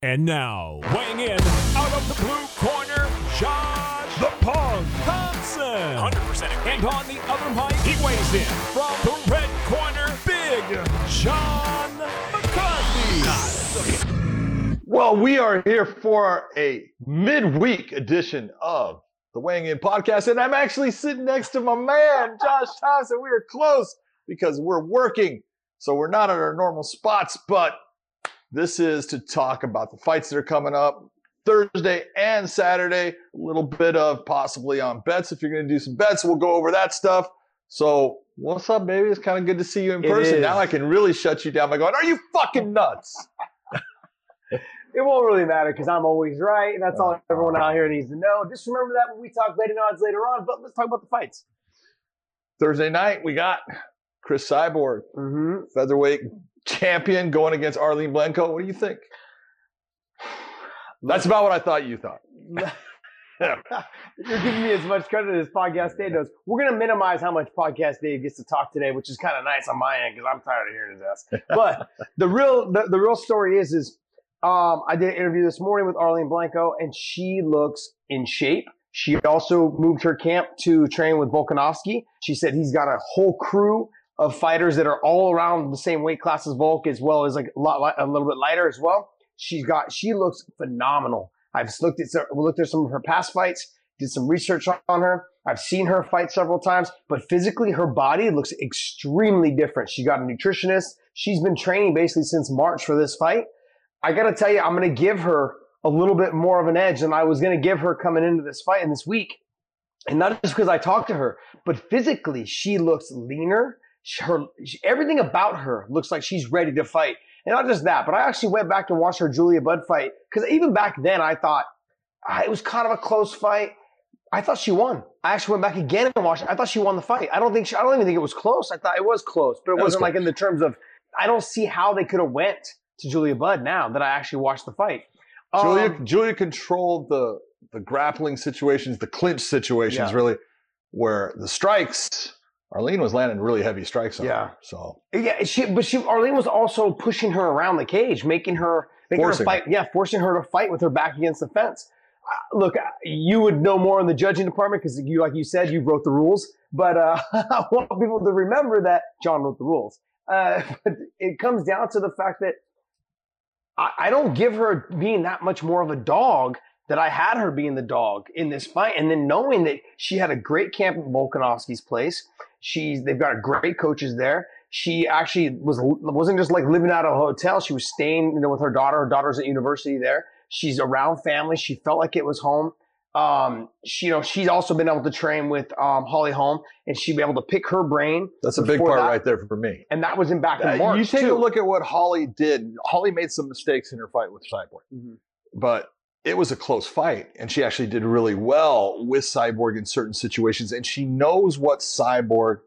And now, weighing in out of the blue corner, Josh the Punk Thompson. 100% And on the other mic, he weighs in from the red corner, Big John McCarthy. Well, we are here for a midweek edition of the Weighing In podcast, and I'm actually sitting next to my man, Josh Thompson. We are close because we're working, so we're not at our normal spots, but this is to talk about the fights that are coming up Thursday and Saturday. A little bit of possibly on bets. If you're going to do some bets, we'll go over that stuff. So, what's up, baby? It's kind of good to see you in It person. is. Now I can really shut you down by going, Are you fucking nuts? It won't really matter because I'm always right. and That's all everyone out here needs to know. Just remember that when we talk betting odds later on. But let's talk about the fights. Thursday night, we got Chris Cyborg, Mm-hmm. featherweight champion, going against Arlene Blencowe. What do you think? That's about what I thought you thought. You're giving me as much credit as Podcast Dave does. We're going to minimize how much Podcast Dave gets to talk today, which is kind of nice on my end because I'm tired of hearing his ass. But the real the, the real story is is um, I did an interview this morning with Arlene Blencowe, and she looks in shape. She also moved her camp to train with Volkanovski. She said he's got a whole crew of fighters that are all around the same weight class as Volk, as well as like a lot, a little bit lighter as well. She's got, she looks phenomenal. I've looked at, looked at some of her past fights, did some research on on her. I've seen her fight several times, but physically her body looks extremely different. She got a nutritionist. She's been training basically since March for this fight. I got to tell you, I'm going to give her a little bit more of an edge than I was going to give her coming into this fight in this week. And not just because I talked to her, but physically she looks leaner. Her everything about her looks like she's ready to fight. And not just that, but I actually went back and watched her Julia Budd fight because even back then I thought ah, it was kind of a close fight. I thought she won. I actually went back again and watched. I thought she won the fight. I don't think she, I don't even think it was close. I thought it was close, but it, was wasn't like in the terms of. I don't see how they could have went to Julia Budd now that I actually watched the fight. Julia, Um, Julia controlled the the grappling situations, the clinch situations, Yeah. really, where the strikes. Arlene was landing really heavy strikes on Yeah. her. So Yeah, she but she Arlene was also pushing her around the cage, making her making Forcing her fight. Yeah, forcing her to fight with her back against the fence. Uh, look, uh, you would know more in the judging department because you, like you said, you wrote the rules. But uh, I want people to remember that John wrote the rules. Uh, but it comes down to the fact that I, I don't give her being that much more of a dog that I had her being the dog in this fight, and then knowing that she had a great camp at Volkanovski's place. She's they've got great coaches there. She actually was wasn't just like living out of a hotel. She was staying you know, with her daughter. Her daughter's at university there. She's around family. She felt like it was home. Um, she, you know, she's also been able to train with um, Holly Holm, and she'd be able to pick her brain. that's a big part that- right there for me. And that was in back in Uh, March. you take too. a look at what Holly did. Holly made some mistakes in her fight with Cyborg, Mhm. but it was a close fight, and she actually did really well with Cyborg in certain situations. And she knows what Cyborg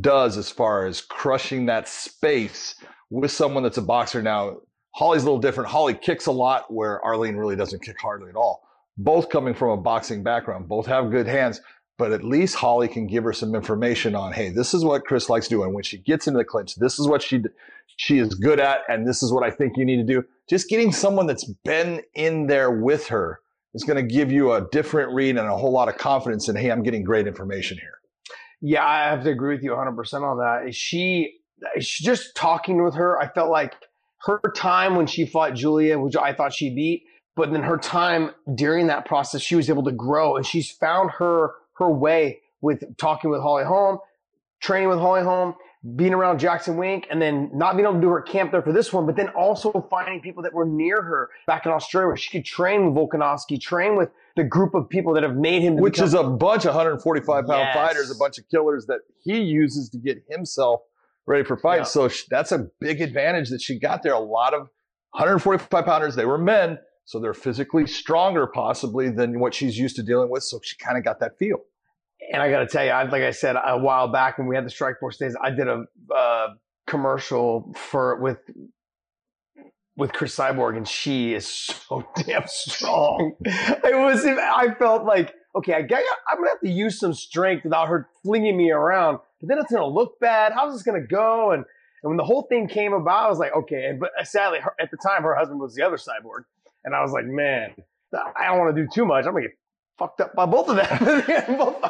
does as far as crushing that space with someone that's a boxer. Now, Holly's a little different. Holly kicks a lot, where Arlene really doesn't kick hardly at all. Both coming from a boxing background, both have good hands. But at least Holly can give her some information on, hey, this is what Chris likes doing. When she gets into the clinch, this is what she she is good at, and this is what I think you need to do. Just getting someone that's been in there with her is going to give you a different read and a whole lot of confidence in, hey, I'm getting great information here. Yeah, I have to agree with you 100% on that. She, she just talking with her, I felt like her time when she fought Julia, which I thought she beat, but then her time during that process, she was able to grow and she's found her her way with talking with Holly Holm, training with Holly Holm, being around Jackson Wink, and then not being able to do her camp there for this one, but then also finding people that were near her back in Australia where she could train with Volkanovski, train with the group of people that have made him Which become- is a bunch of 145 pound Yes. fighters, a bunch of killers that he uses to get himself ready for fights. So sh- that's a big advantage that she got there. A lot of 145 pounders, they were men, so they're physically stronger possibly than what she's used to dealing with. So she kind of got that feel. And I got to tell you, I, like I said a while back when we had the Strikeforce days, I did a uh, commercial for with with Chris Cyborg, and she is so damn strong. It was. I felt like okay, I I'm gonna have to use some strength without her flinging me around. But then it's gonna look bad. How's this gonna go? And and when the whole thing came about, I was like, okay. But sadly, her, at the time, her husband was the other cyborg. And I was like, man, I don't want to do too much. I'm gonna get fucked up by both of them. both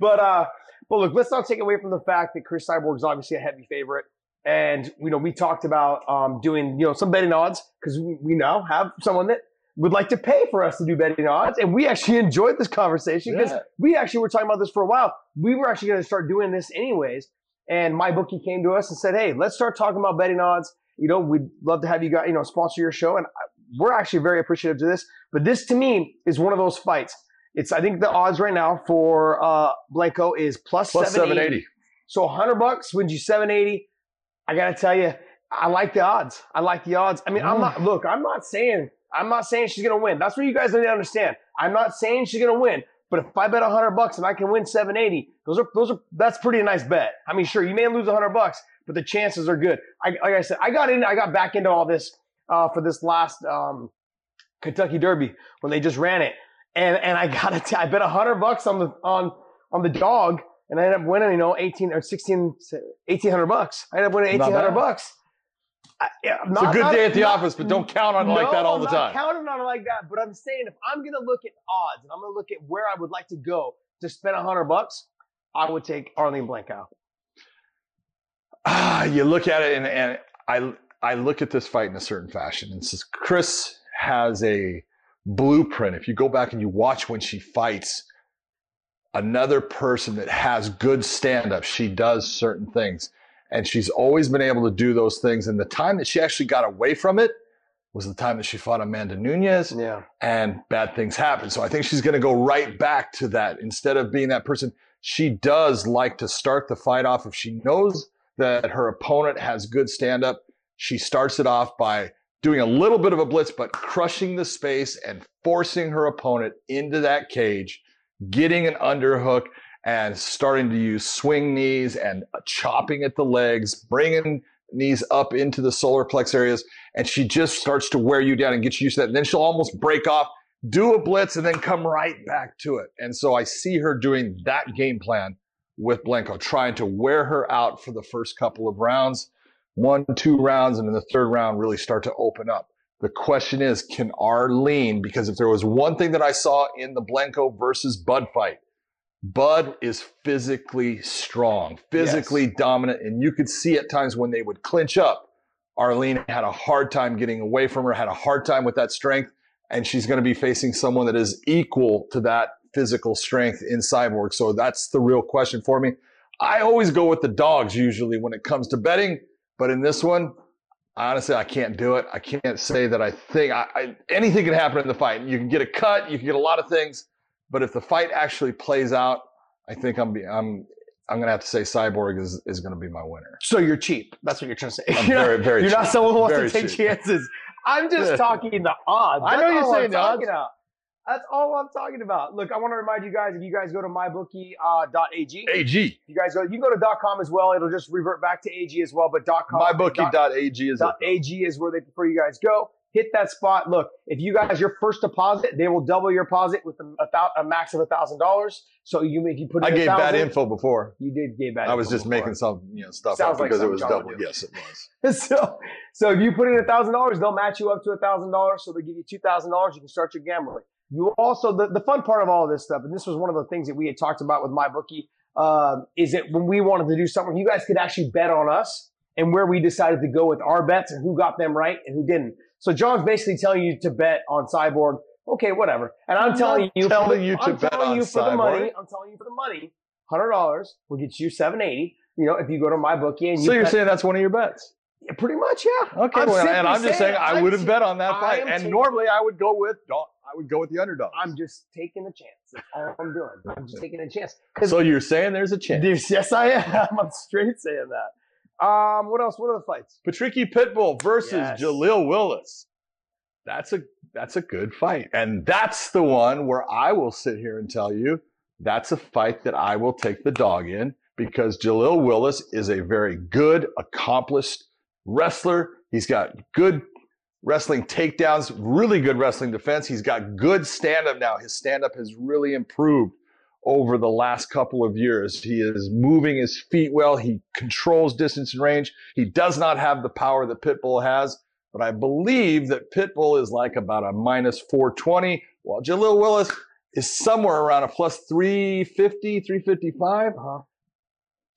but uh, but look, let's not take away from the fact that Chris Cyborg is obviously a heavy favorite. And you know, we talked about um, doing you know some betting odds because we, we now have someone that would like to pay for us to do betting odds, and we actually enjoyed this conversation because Yeah. we actually were talking about this for a while. We were actually going to start doing this anyways, and my bookie came to us and said, "Hey, let's start talking about betting odds. You know, we'd love to have you guys, you know, sponsor your show, and I- we're actually very appreciative to this. But this to me is one of those fights. It's I think the odds right now for uh, Blencowe is plus, Plus 780. 780. So 100 bucks wins you 780. I got to tell you, I like the odds. I like the odds. I mean, I'm not, look, I'm not saying, I'm not saying she's going to win. That's what you guys need to understand. I'm not saying she's going to win, but if I bet 100 bucks and I can win 780, those are, those are, that's pretty nice bet. I mean, sure, you may lose 100 bucks, but the chances are good. I, like I said, I got in, I got back into all this uh, for this last um, Kentucky Derby when they just ran it. And, and I got to, I bet 100 bucks on the, on, on the dog and I ended up winning, you know, 18 or 16, 1800 bucks. I ended up winning 1800 bucks. I, yeah, It's a good day at the office, but don't count on it like that all I'm the not time. counting on it like that, but I'm saying if I'm going to look at odds and I'm going to look at where I would like to go to spend a 100 bucks, I would take Arlene Blencowe. ah, you look at it and, and I I look at this fight in a certain fashion. And says Chris has a blueprint. If you go back and you watch when she fights another person that has good stand up, she does certain things. And she's always been able to do those things. And the time that she actually got away from it was the time that she fought Amanda Nunes Yeah. and bad things happen. So I think she's going to go right back to that instead of being that person. She does like to start the fight off if she knows that her opponent has good stand up. She starts it off by doing a little bit of a blitz, but crushing the space and forcing her opponent into that cage, getting an underhook and starting to use swing knees and chopping at the legs, bringing knees up into the solar plex areas and she just starts to wear you down and get you used to that. And then she'll almost break off, do a blitz, and then come right back to it. And so I see her doing that game plan with Blencowe, trying to wear her out for the first couple of rounds, one, two rounds, and in the third round, really start to open up. The question is, can Arlene, because if there was one thing that I saw in the Blencowe versus Budd fight, Budd is physically strong, physically dominant, and you could see at times when they would clinch up, Arlene had a hard time getting away from her, had a hard time with that strength, and she's going to be facing someone that is equal to that physical strength in Cyborg. So that's the real question for me. I always go with the dogs usually when it comes to betting, but in this one, honestly, I can't do it. I can't say that I think I, I, anything can happen in the fight. You can get a cut, you can get a lot of things, but if the fight actually plays out, I think I'm I'm I'm gonna have to say Cyborg is is gonna be my winner. So you're cheap. That's what you're trying to say. I'm You're not- very very. You're not someone who wants Very to take cheap. chances. I'm just talking the odds. I know you're saying the odds. about. That's all I'm talking about. Look, I want to remind you guys if you guys go to mybookie.ag, uh, .ag, you guys go, you can go to .com as well. It'll just revert back to AG as well. But .com, MyBookie.ag is it. .ag is where they prefer you guys go. Hit that spot. Look, if you guys your first deposit, they will double your deposit with a, a, a max of a thousand dollars. So you you put in I gave bad info before. You did give bad. I was just before. making some you know stuff Sounds up like because it was John double. Yes, it was. so, so if you put in a thousand dollars, they'll match you up to a thousand dollars. So they give you two thousand dollars. You can start your gambling. You also the, the fun part of all of this stuff, and this was one of the things that we had talked about with my bookie, um, is that when we wanted to do something, you guys could actually bet on us and where we decided to go with our bets and who got them right and who didn't. So John's basically telling you to bet on Cyborg. Okay, whatever. And I'm, I'm telling you, telling for the, you I'm telling you for the money. I'm telling you for the money. Hundred dollars will get you seven eighty. You know, if you go to my bookie and you So you're bet- saying that's one of your bets? Yeah, pretty much, yeah. Okay, I'm well, and I'm just saying, I I'm would have bet on that I fight, and taking- normally I would go with don't. I would go with the underdog. I'm just taking a chance. That's all I'm doing. I'm just taking a chance. So you're saying there's a chance? there's- yes, I am. I'm straight saying that. Um, what else? What are the fights? Patricky Pitbull versus Yes. Jaleel Willis. That's a that's a good fight, and that's the one where I will sit here and tell you that's a fight that I will take the dog in because Jaleel Willis is a very good, accomplished wrestler. He's got good wrestling takedowns, really good wrestling defense. He's got good stand up now. His stand up has really improved over the last couple of years. He is moving his feet well. He controls distance and range. He does not have the power that Pitbull has, but I believe that Pitbull is like about a minus 420, while Jaleel Willis is somewhere around a plus 350, 355. Uh-huh.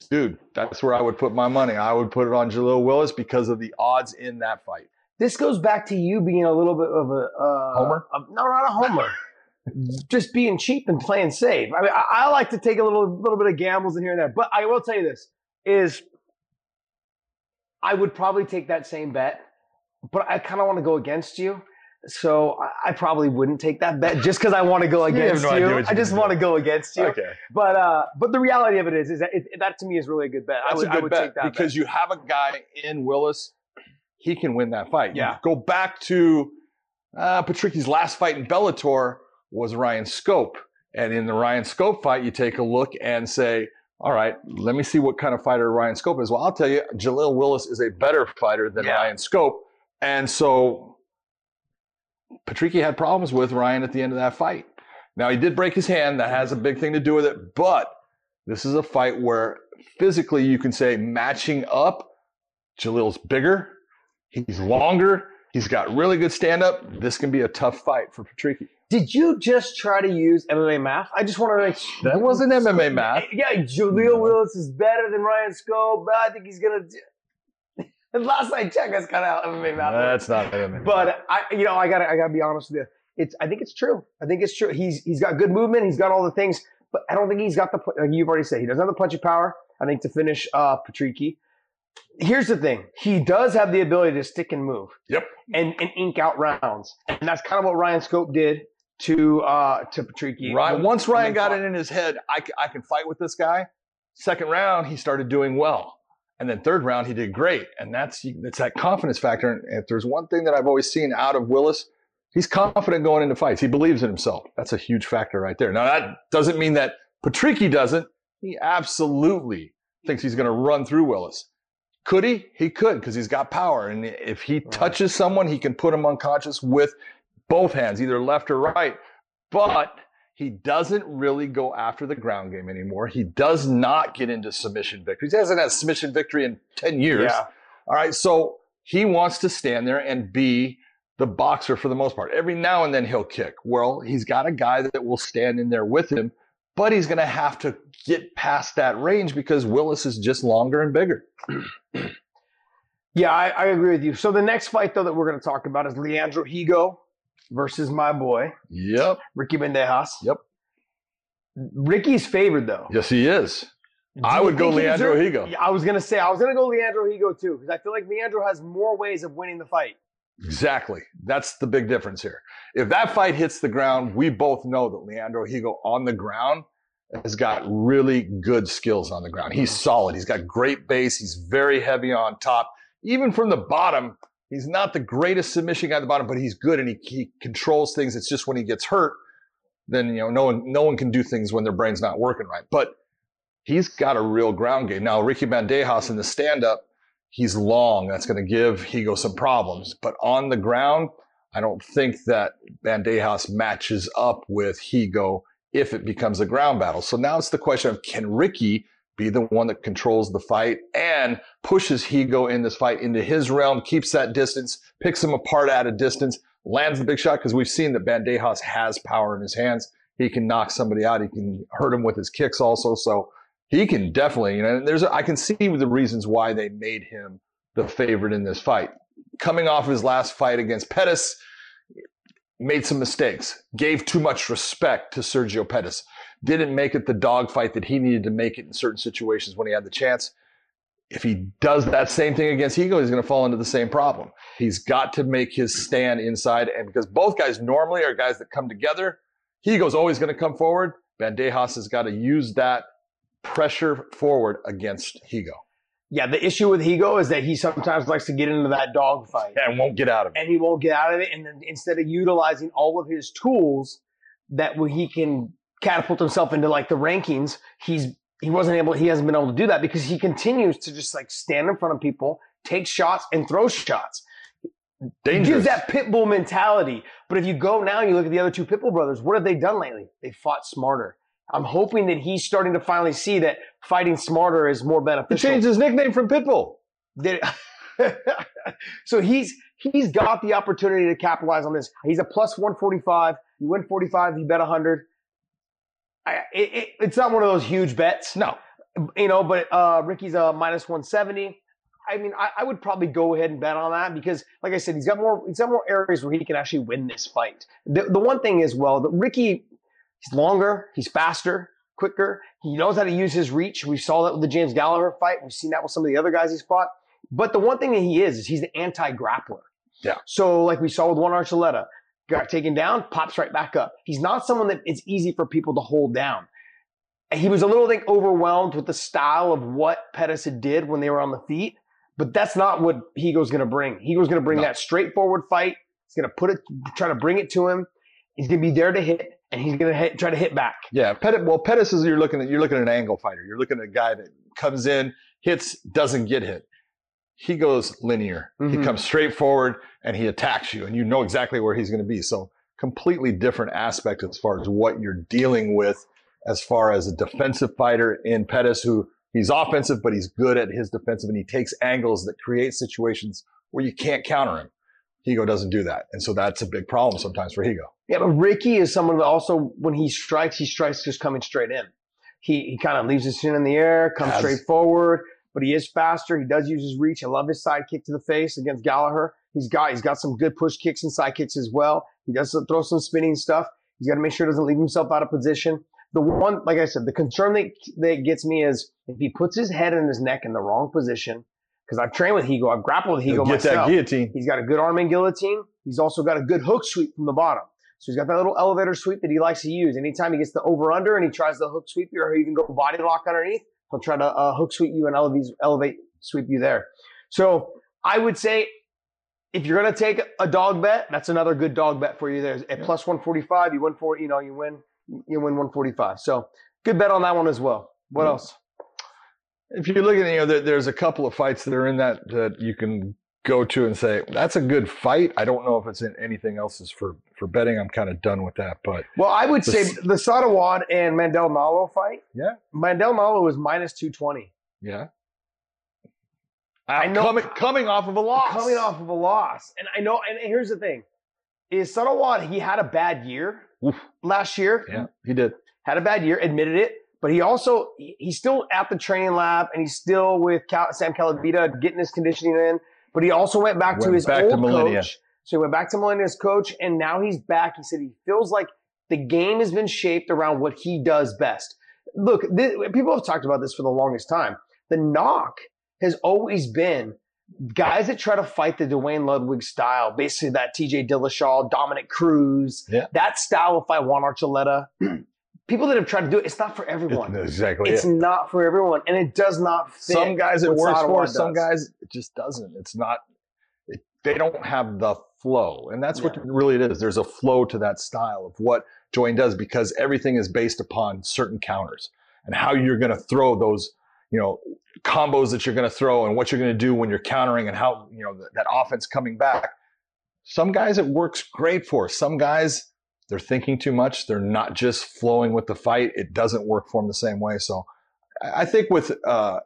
Dude, that's where I would put my money. I would put it on Jaleel Willis because of the odds in that fight. This goes back to you being a little bit of a uh, Homer? a- no, not a homer. Just being cheap and playing safe. I mean, I, I like to take a little little bit of gambles in here and there, but I will tell you this: is I would probably take that same bet, but I kind of want to go against you. So I, I probably wouldn't take that bet just because I want to go You against no you. I just want to go against you. Okay. But uh, but the reality of it is, is that it, that to me is really a good bet. I would, a I good would bet take that because bet. you have a guy in Willis, he can win that fight. Yeah. go back to uh, Patricky's last fight in Bellator was Ryan Scope, and in the Ryan Scope fight, you take a look and say, "All right, let me see what kind of fighter Ryan Scope is." Well, I'll tell you, Jaleel Willis is a better fighter than Yeah. Ryan Scope, and so Patricky had problems with Ryan at the end of that fight. Now he did break his hand; that has a big thing to do with it, but this is a fight where physically you can say matching up, Jaleel's bigger, he's longer, he's got really good stand up. This can be a tough fight for Patricky. Did you just try to use MMA math? I just want to make sure. That wasn't MMA math. Yeah, Jaleel Willis is better than Ryan Scope, but I think he's gonna. Do... And last I checked, that's kind of MMA math. That's not MMA. But I, you know, I gotta, I gotta be honest with you. It's, I think it's true. I think it's true. He's, he's got good movement. He's got all the things, but I don't think he's got the. Like you've already said, he doesn't have the punching power. I think to finish uh, Patricky. Here's the thing: he does have the ability to stick and move. Yep. And and ink out rounds, and that's kind of what Ryan Scope did to uh to Patricky. Ryan, once Ryan got fought. it in his head, I, I can fight with this guy. Second round, he started doing well. And then third round, he did great. And that's it's that confidence factor. And if there's one thing that I've always seen out of Willis, he's confident going into fights. He believes in himself. That's a huge factor right there. Now, that doesn't mean that Patricky doesn't. He absolutely thinks he's going to run through Willis. Could he? He could because he's got power. And if he Right. touches someone, he can put him unconscious with both hands, either left or right. But he doesn't really go after the ground game anymore. He does not get into submission victories. He hasn't had submission victory in 10 years. Yeah. All right. So he wants to stand there and be the boxer for the most part. Every now and then he'll kick. Well, he's got a guy that will stand in there with him, but he's going to have to get past that range because Willis is just longer and bigger. Yeah, I, I agree with you. So the next fight though that we're going to talk about is Leandro Higo versus my boy Yep. Ricky Bandejas. Yep. Ricky's favored though. Yes, he is. I Do you would go Leandro Higo. I was gonna say I was gonna go Leandro Higo too because I feel like Leandro has more ways of winning the fight. Exactly. That's the big difference here. If that fight hits the ground, we both know that Leandro Higo on the ground has got really good skills on the ground. He's mm-hmm. solid. He's got great base. He's very heavy on top. Even from the bottom, he's not the greatest submission guy at the bottom, but he's good and he, he controls things. It's just when he gets hurt, then you know no one no one can do things when their brain's not working right. But he's got a real ground game. Now Ricky Bandejas in the stand up, he's long. That's going to give Higo some problems. But on the ground, I don't think that Bandejas matches up with Higo if it becomes a ground battle. So now it's the question of can Ricky be the one that controls the fight and pushes Higo in this fight into his realm, keeps that distance, picks him apart at a distance, lands the big shot because we've seen that Bandejas has power in his hands. He can knock somebody out. He can hurt him with his kicks also. So he can definitely, you know, there's, I can see the reasons why they made him the favorite in this fight. Coming off his last fight against Pettis, made some mistakes, gave too much respect to Sergio Pettis, didn't make it the dogfight that he needed to make it in certain situations when he had the chance. If he does that same thing against Higo, he's going to fall into the same problem. He's got to make his stand inside, and because both guys normally are guys that come together, Higo's always going to come forward. Bandejas has got to use that pressure forward against Higo Yeah, the issue with Higo is that he sometimes likes to get into that dogfight and won't get out of it. and he won't get out of it. And then instead of utilizing all of his tools that he can catapult himself into like the rankings, he's he wasn't able. He hasn't been able to do that because he continues to just like stand in front of people, take shots, and throw shots. He Dangerous. gives that pit bull mentality. But if you go now and you look at the other two pit bull brothers, what have they done lately? They fought smarter. I'm hoping that he's starting to finally see that fighting smarter is more he beneficial. changed his nickname from Pitbull. Did- so he's he's got the opportunity to capitalize on this. He's a plus 145. You win 45, you bet 100. I, it, it, it's not one of those huge bets. No. You know, but uh, Ricky's a minus 170. I mean, I, I, would probably go ahead and bet on that because, like I said, he's got more he's got more areas where he can actually win this fight. The, the one thing is, well, that Ricky, he's longer, he's faster, quicker. He knows how to use his reach. We saw that with the James Gallagher fight. We've seen that with some of the other guys he's fought. But the one thing that he is is he's an anti-grappler. Yeah. So like we saw with Juan Archuleta, got taken down, pops right back up. He's not someone that it's easy for people to hold down. He was a little like overwhelmed with the style of what Pettis had did when they were on the feet, but that's not what Higo's going to bring. Higo's going to bring no. that straightforward fight. He's going to put it, try to bring it to him. He's going to be there to hit, and he's going to try to hit back. Yeah, Pettis. Well, Pettis is you're looking at you're looking at an angle fighter. You're looking at a guy that comes in, hits, doesn't get hit he goes linear. Mm-hmm. He comes straight forward and he attacks you, and you know exactly where he's going to be. So, completely different aspect as far as what you're dealing with, as far as a defensive fighter in Pettis, who he's offensive, but he's good at his defensive, and he takes angles that create situations where you can't counter him. Higo doesn't do that. And so that's a big problem sometimes for Higo. Yeah, but Ricky is someone that also, when he strikes, he strikes just coming straight in. He, he kind of leaves his chin in the air, comes As, straight forward but he is faster. He does use his reach. I love his side kick to the face against Gallagher. He's got he's got some good push kicks and side kicks as well. He does throw some spinning stuff. He's got to make sure he doesn't leave himself out of position. The one, like I said, the concern that, that gets me is if he puts his head and his neck in the wrong position, because I've trained with Higo, I've grappled with Higo Get myself. that guillotine. He's got a good arm and guillotine. He's also got a good hook sweep from the bottom. So he's got that little elevator sweep that he likes to use. Anytime he gets the over under and he tries the hook sweep or even go body lock underneath, he'll try to uh, hook sweep you and elevate, elevate sweep you there. So I would say if you're going to take a dog bet, that's another good dog bet for you there. At plus 145, you win for, you know, you win, you win 145. So good bet on that one as well. What yeah. else? If you look at you know, there, there's a couple of fights that are in that that you can go to and say that's a good fight. I don't know if it's in anything else is for for betting. I'm kind of done with that. But well, I would the, say the Saad Awad and Mandel Nallo fight. Yeah, Mandel Nallo was minus two twenty. Yeah, I know coming, coming off of a loss. Coming off of a loss. And I know, and here's the thing is Saad Awad, he had a bad year Oof. last year. Yeah, he did. Had a bad year, admitted it. But he also, he's still at the training lab and he's still with Cal, Sam Calavitta getting his conditioning in. But he also went back went to his back old to coach. So he went back to Millennia's coach and now he's back. He said he feels like the game has been shaped around what he does best. Look, this, people have talked about this for the longest time. The knock has always been guys that try to fight the Duane Ludwig style, basically that TJ Dillashaw, Dominick Cruz, yeah. that style of fight, Juan Archuleta. People that have tried to do it, it's not for everyone. It's exactly. It's it. not for everyone, and it does not fit. Some guys it works for, some guys it just doesn't. It's not. It, they don't have the flow, and that's yeah. what really it is. There's a flow to that style of what Duane does because everything is based upon certain counters and how you're going to throw those you know combos that you're going to throw and what you're going to do when you're countering and how you know that, that offense coming back some guys it works great for some guys they're thinking too much they're not just flowing with the fight it doesn't work for them the same way so i think with uh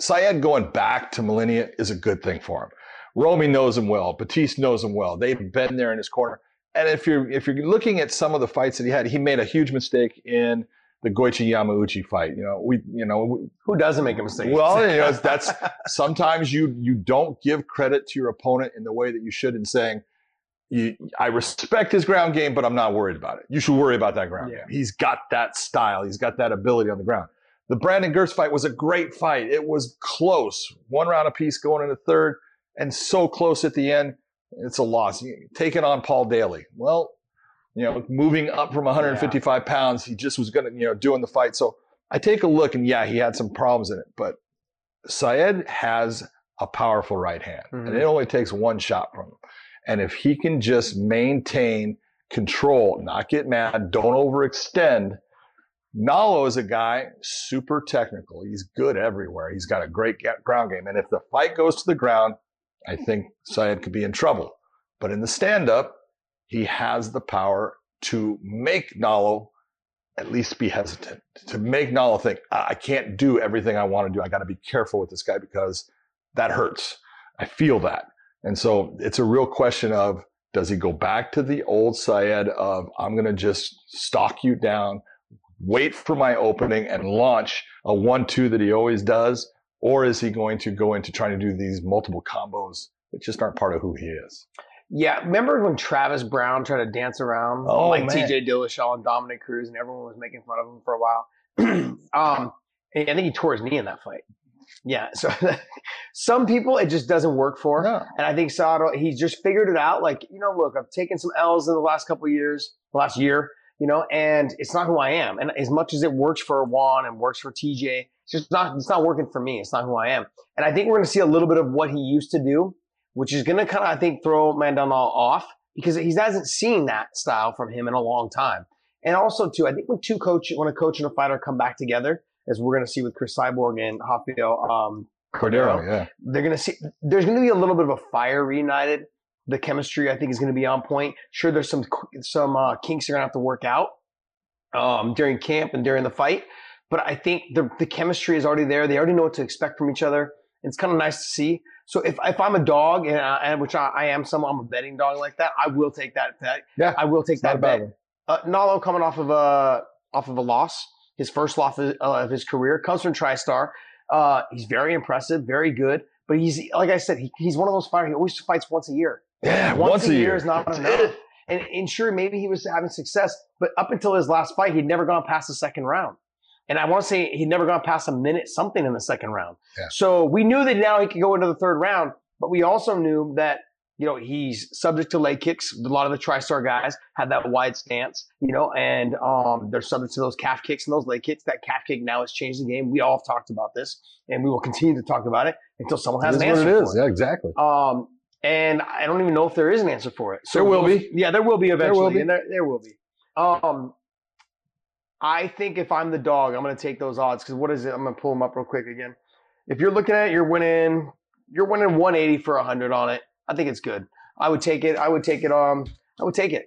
Saad going back to Millennia is a good thing for him. Romy knows him well. Batiste knows him well. They've been there in his corner. And if you're if you're looking at some of the fights that he had, he made a huge mistake in the Goiti Yamauchi fight. You know, we, you know, we, who doesn't make a mistake? Well, you know, that's sometimes you you don't give credit to your opponent in the way that you should in saying, you, I respect his ground game, but I'm not worried about it. You should worry about that ground yeah. game. He's got that style. He's got that ability on the ground. The Brandon Girtz fight was a great fight. It was close, one round apiece going into third, and so close at the end. It's a loss. Take it on Paul Daley. Well, you know, moving up from 155 yeah. pounds, he just was going to, you know, doing the fight. So I take a look and yeah, he had some problems in it, but Saad has a powerful right hand mm-hmm. and it only takes one shot from him. And if he can just maintain control, not get mad, don't overextend. Nallo is a guy super technical. He's good everywhere. He's got a great ground game. And if the fight goes to the ground, I think Syed could be in trouble. But in the stand up, he has the power to make Nallo at least be hesitant, to make Nallo think, I can't do everything I want to do. I got to be careful with this guy because that hurts. I feel that. And so it's a real question of does he go back to the old Syed of I'm going to just stalk you down, wait for my opening and launch a one-two that he always does, or is he going to go into trying to do these multiple combos that just aren't part of who he is? Yeah, remember when Travis Browne tried to dance around Oh, like man. TJ Dillashaw and Dominick Cruz, and everyone was making fun of him for a while. um, and I think he tore his knee in that fight. Yeah, so some people it just doesn't work for. No. And I think Sato, he's just figured it out. Like, you know, look, I've taken some L's in the last couple of years, the last year, you know, and it's not who I am. And as much as it works for Juan and works for TJ, it's just not, it's not working for me. It's not who I am. And I think we're going to see a little bit of what he used to do, which is going to kind of, I think, throw Mandel off because he hasn't seen that style from him in a long time. And also, too, I think when two coach, when a coach and a fighter come back together, as we're going to see with Chris Cyborg and Rafael um, Cordero, yeah. they're going to see there's going to be a little bit of a fire reunited. The chemistry I think is going to be on point. Sure, there's some some uh, kinks they're going to have to work out um, during camp and during the fight, but I think the the chemistry is already there. They already know what to expect from each other. It's kind of nice to see. So if, if I'm a dog and, I, and which I, I am, some I'm a betting dog like that, I will take that bet. Yeah, I will take that bet. Uh, Nallo coming off of a off of a loss, his first loss of, his career, comes from TriStar. Uh, he's very impressive, very good. But he's like I said, he, he's one of those fighters. He always fights once a year. Yeah, Once, a year, year is not enough. And, and sure, maybe he was having success, but up until his last fight, he'd never gone past the second round. And I want to say he'd never gone past a minute something in the second round. Yeah. So we knew that now he could go into the third round, but we also knew that you know he's subject to leg kicks. A lot of the TriStar guys have that wide stance, you know, and um, they're subject to those calf kicks and those leg kicks. That calf kick now has changed the game. We all have talked about this, and we will continue to talk about it until someone has an is what answer it for is. it. Yeah, exactly. Um, and I don't even know if there is an answer for it. There will those- be. Yeah, there will be There eventually. will be. And there, there will be. Um, I think if I'm the dog, I'm going to take those odds because what is it? I'm going to pull them up real quick again. If you're looking at it, you're winning. You're winning 180 for 100 on it. I think it's good. I would take it. I would take it. Um, I would take it.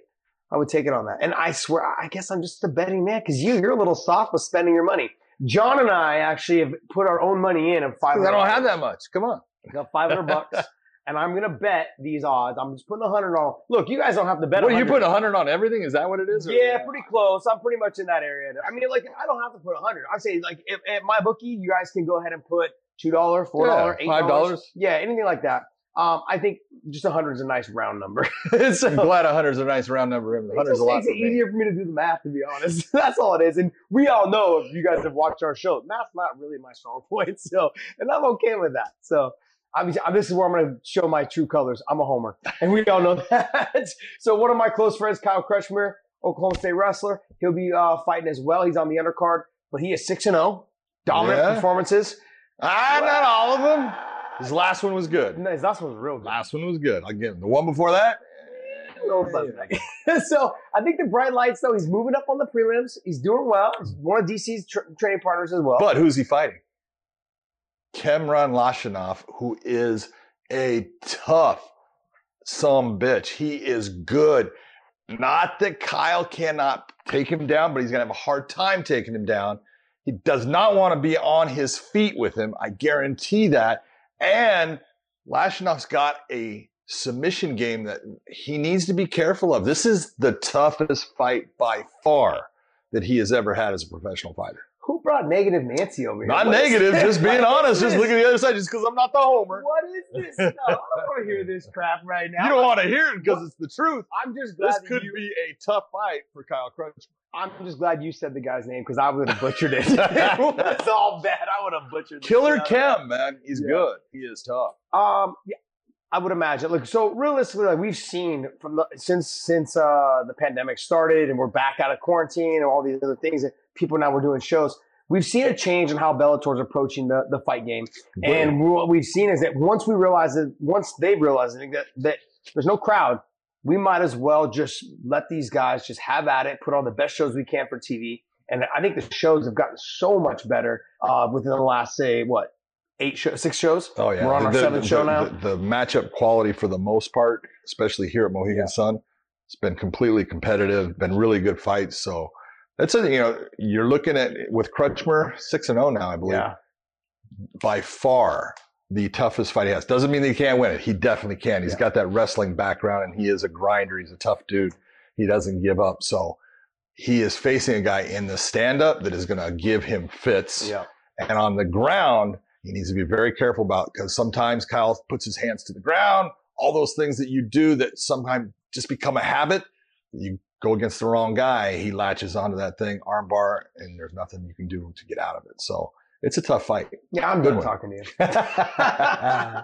I would take it on that. And I swear, I guess I'm just a betting man because you, you're a little soft with spending your money. John and I actually have put our own money in of five. I don't have that much. Come on. got 500 bucks, and I'm gonna bet these odds. I'm just putting a 100 on. Look, you guys don't have to bet. What you 100. putting 100 on everything? Is that what it is? or- Yeah, pretty close. I'm pretty much in that area. I mean, like, I don't have to put a 100. I'd say, like, if, at my bookie, you guys can go ahead and put $2, $4, Yeah, $8. $5. Yeah, anything like that. Um, I think just 100 is a nice round number. so, I'm glad 100 is a nice round number. it 100 is a lot makes for it me. easier for me to do the math, to be honest. That's all it is. And we all know if you guys have watched our show, math's not really my strong point. So, and I'm okay with that. So, obviously, this is where I'm going to show my true colors. I'm a homer, and we all know that. so, one of my close friends, Kyle Crutchmer, Oklahoma State wrestler, he'll be uh, fighting as well. He's on the undercard, but he is six and zero, dominant Yeah. performances. Ah, not all of them. His last one was good. No, his last one was real good. Last one was good. Him. The one before that, No so I think the bright lights, though, he's moving up on the prelims. He's doing well. He's one of DC's tr- training partners as well. But who's he fighting? Kemran Lachinov, who is a tough some bitch. He is good. Not that Kyle cannot take him down, but he's going to have a hard time taking him down. He does not want to be on his feet with him. I guarantee that. And Lachinov's got a submission game that he needs to be careful of. This is the toughest fight by far that he has ever had as a professional fighter. Who brought negative Nancy over here? Not What negative, just being honest. Just look at the other side, just because I'm not the homer. What is this stuff? I don't want to hear this crap right now. You don't want to hear it because it's the truth. I'm just glad This could you, be a tough fight for Kyle Crutch. I'm just glad you said the guy's name because I would have butchered it. It's all bad. I would have butchered. Killer Kim, man, he's Yeah. good. He is tough. Um, yeah, I would imagine. Look, so realistically, like we've seen from the since since uh the pandemic started and we're back out of quarantine and all these other things people now we're doing shows. We've seen a change in how Bellator's approaching the, the fight game. And what we've seen is that once we realize that, once they realize that, that there's no crowd, we might as well just let these guys just have at it, put on the best shows we can for TV. And I think the shows have gotten so much better uh, within the last, say, what, eight shows, six shows? Oh yeah, We're on our The- seventh the- show now. The, the matchup quality for the most part, especially here at Mohegan Yeah. Sun, it's been completely competitive. Been really good fights. So that's a you know you're looking at with Crutchmer six and zero now, I believe. Yeah. By far the toughest fight he has. Doesn't mean that he can't win it. He definitely can. He's Yeah. got that wrestling background and he is a grinder. He's a tough dude. He doesn't give up. So he is facing a guy in the stand up that is going to give him fits. Yeah. And on the ground, he needs to be very careful about because sometimes Kyle puts his hands to the ground, all those things that you do that sometimes just become a habit. You go against the wrong guy, he latches onto that thing, armbar, and there's nothing you can do to get out of it. So it's a tough fight. Yeah, I'm Good done talking to you. uh,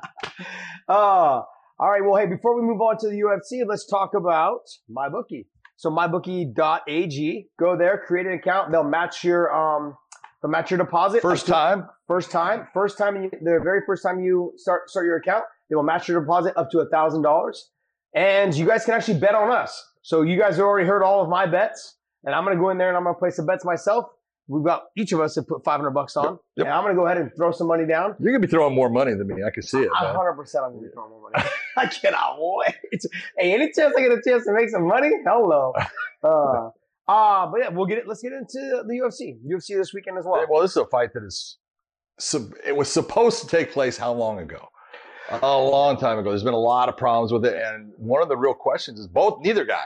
all right. Well, hey, before we move on to the UFC, let's talk about MyBookie. So mybookie.ag. Go there, create an account. They'll match your um, they'll match your deposit. First to- time, First time, first time, you, the very first time you start start your account, they will match your deposit up to a thousand dollars, and you guys can actually bet on us. So you guys have already heard all of my bets, and I'm gonna go in there and I'm gonna place some bets myself. We've got each of us have put 500 bucks on, Yep. and I'm gonna go ahead and throw some money down. you're gonna be throwing more money than me. I can see it. Hundred percent, I'm gonna be throwing more money. I cannot wait. Hey, any chance I get a chance to make some money? Hello. Uh, uh, but yeah, we'll get it. Let's get into the UFC. UFC this weekend as well. Well, this is a fight that is. It was supposed to take place how long ago? A long time ago. There's been a lot of problems with it, and one of the real questions is both neither guy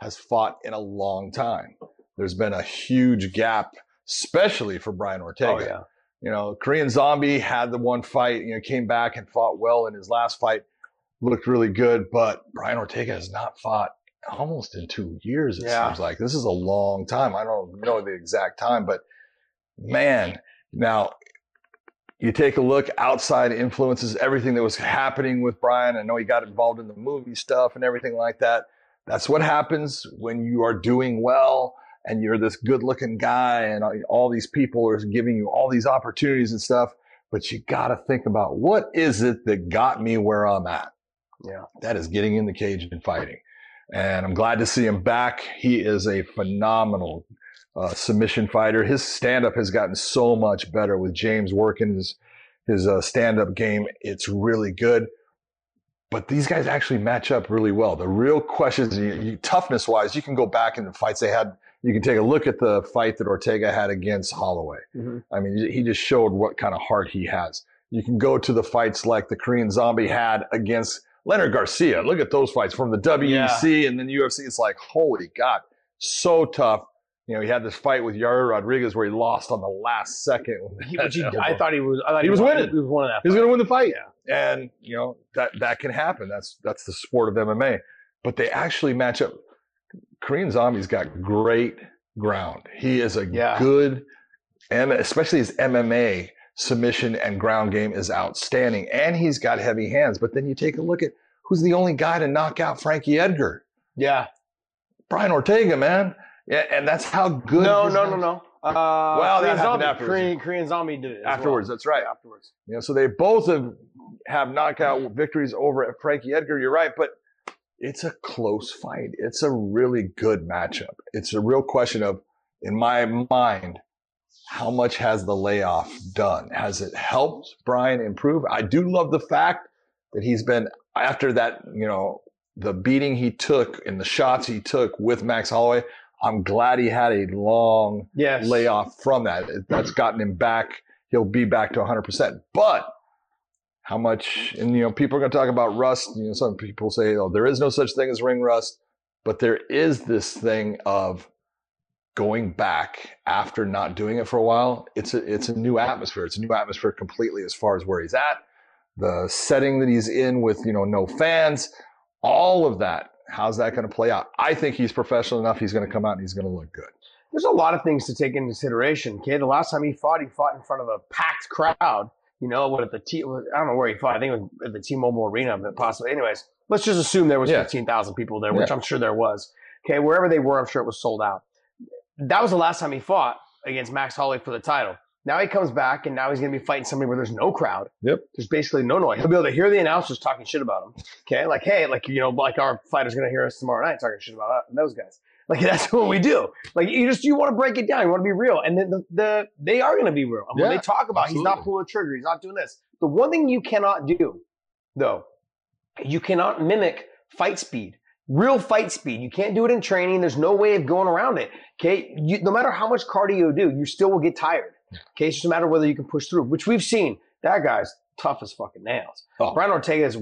has fought in a long time. There's been a huge gap, especially for Brian oh, Ortega. Oh yeah. You know, Korean Zombie had the one fight, you know, came back and fought well in his last fight, looked really good, but Brian Ortega has not fought almost in two years, it Yeah. seems like. This is a long time. I don't know the exact time, but man, now you take a look outside influences, everything that was happening with Brian. I know he got involved in the movie stuff and everything like that. That's what happens when you are doing well and you're this good looking guy and all- these people are giving you all these opportunities and stuff. But you got to think about what is it that got me where I'm at? Yeah. That is getting in the cage and fighting. And I'm glad to see him back. He is a phenomenal uh, submission fighter. His stand up has gotten so much better with James working his his uh, stand up game. It's really good. But these guys actually match up really well. The real questions, you, you, toughness wise, you can go back in the fights they had. You can take a look at the fight that Ortega had against Holloway. Mhm. I mean, he just showed what kind of heart he has. You can go to the fights like the Korean Zombie had against Leonard Garcia. Look at those fights from the WEC and then UFC. It's like, holy God, so tough. You know, he had this fight with Yair Rodriguez where he lost on the last second. He, he. I thought he was. I thought He was won- winning. He was of that. He was going to win the fight. Yeah. And, you know, that, that can happen. That's, that's the sport of MMA. But they actually match up. Korean Zombie's got great ground. He is a Yeah. good, and especially his MMA submission and ground game is outstanding. And he's got heavy hands. But then you take a look at who's the only guy to knock out Frankie Edgar? Yeah. Brian Ortega, man. Yeah, and that's how good. No, his no, no, no. Uh, Well, that Korean happened zombie, afterwards. Korean, Korean zombie did it as well. Afterwards, that's right. Afterwards. Yeah. so they both have have knockout victories over at Frankie Edgar. You're right, but it's a close fight. It's a really good matchup. It's a real question of, in my mind, how much has the layoff done? Has it helped Brian improve? I do love the fact that he's been after that, you know, the beating he took and the shots he took with Max Holloway. I'm glad he had a long Yes. layoff from that. That's gotten him back. He'll be back to 100%. But how much, and you know, people are going to talk about rust. You know, some people say, oh, there is no such thing as ring rust. But there is this thing of going back after not doing it for a while. It's a, it's a new atmosphere. It's a new atmosphere completely as far as where he's at, the setting that he's in with, you know, no fans, all of that. How's that going to play out? I think he's professional enough. He's going to come out and he's going to look good. There's a lot of things to take into consideration. Okay, the last time he fought, he fought in front of a packed crowd. You know, what at the T? I don't know where he fought. I think it was at the T-Mobile Arena, but possibly. Anyways, let's just assume there was Yeah. fifteen thousand people there, which Yeah. I'm sure there was. Okay, wherever they were, I'm sure it was sold out. That was the last time he fought against Max Holloway for the title. Now he comes back, and now he's going to be fighting somebody where there's no crowd. Yep. There's basically no noise. He'll be able to hear the announcers talking shit about him. Okay, like hey, like you know, like our fighter's going to hear us tomorrow night talking shit about uh, those guys. Like that's what we do. Like you just you want to break it down. You want to be real, and then the, the they are going to be real. And when they talk about he's not pulling a trigger, he's not doing this. The one thing you cannot do, though, you cannot mimic fight speed, real fight speed. You can't do it in training. There's no way of going around it. Okay, you, no matter how much cardio you do, you still will get tired. Okay, it's just a matter of whether you can push through, which we've seen. That guy's tough as fucking nails. Oh. Brian Ortega is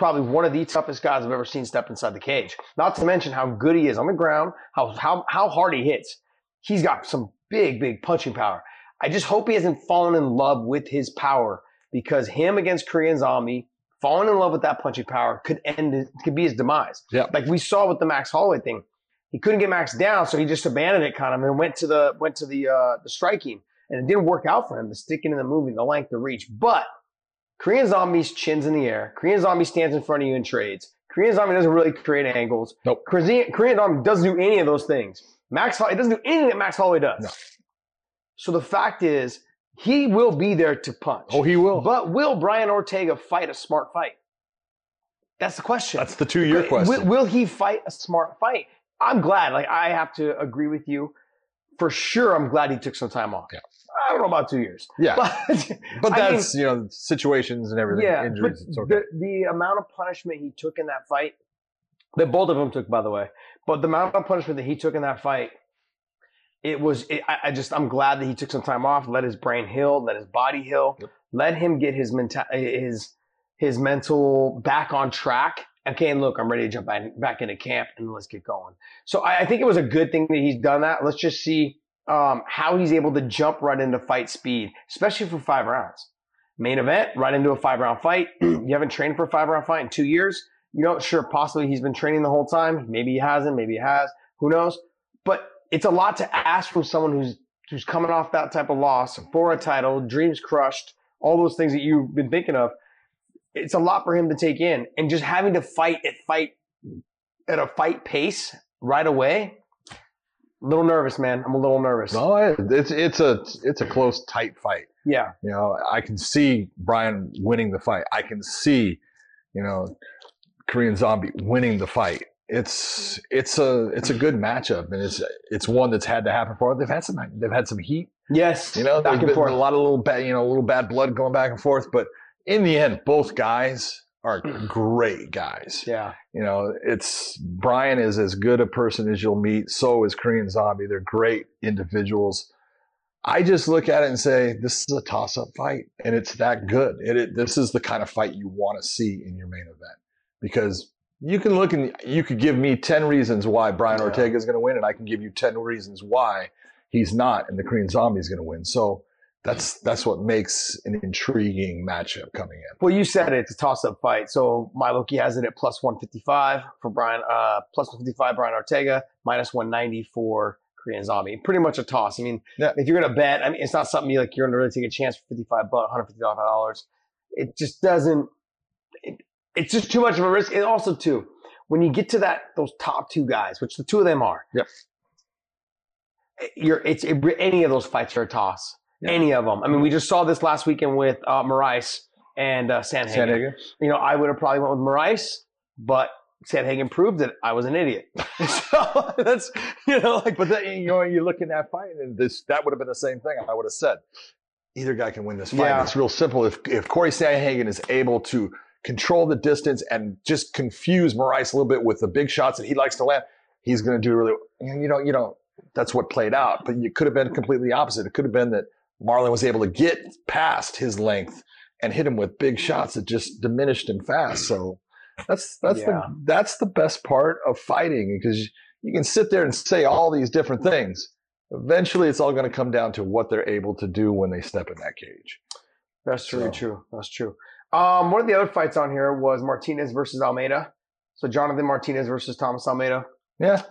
probably one of the toughest guys I've ever seen step inside the cage. Not to mention how good he is on the ground, how how how hard he hits. He's got some big, big punching power. I just hope he hasn't fallen in love with his power because him against Korean Zombie, falling in love with that punching power could end it could be his demise. Yeah. Like we saw with the Max Holloway thing. He couldn't get Max down, so he just abandoned it kind of and went to the went to the uh the striking. And it didn't work out for him, the sticking in the moving, the length, the reach. But Korean Zombie's chin's in the air. Korean Zombie stands in front of you and trades. Korean Zombie doesn't really create angles. Nope. Korean, Korean Zombie doesn't do any of those things. Max it doesn't do anything that Max Holloway does. No. So the fact is, he will be there to punch. Oh, he will. But will Brian Ortega fight a smart fight? That's the question. That's the two year Will- question. Will, he fight a smart fight? I'm glad. Like I have to agree with you. For sure, I'm glad he took some time off. Yeah. I don't know about two years. yeah. But, But I mean- that's, you know, situations and everything, yeah, injuries. but okay. the, the amount of punishment he took in that fight, that both of them took, by the way, but the amount of punishment that he took in that fight, it was. It, I, I just, I'm glad that he took some time off, let his brain heal, let his body heal, Yep. let him get his mental, his his mental back on track. Okay, and look, I'm ready to jump back, back into camp and let's get going. So I, I think it was a good thing that he's done that. Let's just see um, how he's able to jump right into fight speed, especially for five rounds main event, right into a five round fight. you haven't trained for a five round fight in two years. You know, sure, possibly he's been training the whole time. Maybe he hasn't. Maybe he has. Who knows? But it's a lot to ask from someone who's who's coming off that type of loss for a title, dreams crushed, all those things that you've been thinking of. It's a lot for him to take in, and just having to fight at fight at a fight pace right away. A little nervous, man. I'm a little nervous. No, it's it's a it's a close, tight fight. Yeah, You know, I can see Brian winning the fight. I can see, you know, Korean Zombie winning the fight. It's it's a it's a good matchup, and it's it's one that's had to happen for. They've had some they've had some heat. yes. You know, back and been forth. a lot of little bad you know little bad blood going back and forth, but in the end, both guys are great guys. Yeah, You know, it's Brian is as good a person as you'll meet. So is Korean Zombie. They're great individuals. I just look at it and say, this is a toss up fight, and it's that good. It, it, this is the kind of fight you want to see in your main event because you can look and you could give me 10 reasons why Brian. Ortega is going to win, and I can give you 10 reasons why he's not, and the Korean Zombie is going to win. So that's that's what makes an intriguing matchup coming in. Well, you said it, it's a toss-up fight. So my Loki has it at plus 155 for Brian, uh, plus 155 Brian Ortega, minus 190 for Korean Zombie. Pretty much a toss. I mean, Yeah. if you're gonna bet, I mean, it's not something you like. You're gonna really take a chance for 55 bucks, 150 dollars. It just doesn't. It, it's just too much of a risk. And also, too, when you get to that, those top two guys, which the two of them are. Yep. You're. It's it, any of those fights are a toss. Yeah. Any of them. I mean, we just saw this last weekend with uh, Moraes and uh, Sandhagen. Sandhagen? You know, I would have probably went with Moraes, but Sandhagen proved that I was an idiot. so that's you know, like, But then you know you look in that fight, and this that would have been the same thing. I would have said either guy can win this fight. Yeah. It's real simple. If if Corey Sandhagen is able to control the distance and just confuse Moraes a little bit with the big shots that he likes to land, he's going to do really. You know, you know that's what played out. But it could have been completely opposite. It could have been that Marlon was able to get past his length and hit him with big shots that just diminished him fast. So that's that's Yeah. the that's the best part of fighting because you can sit there and say all these different things. Eventually, it's all going to come down to what they're able to do when they step in that cage. that's really So- true. That's true. Um, one of the other fights on here was Martinez versus Almeida. So Jonathan Martinez versus Thomas Almeida. Yeah,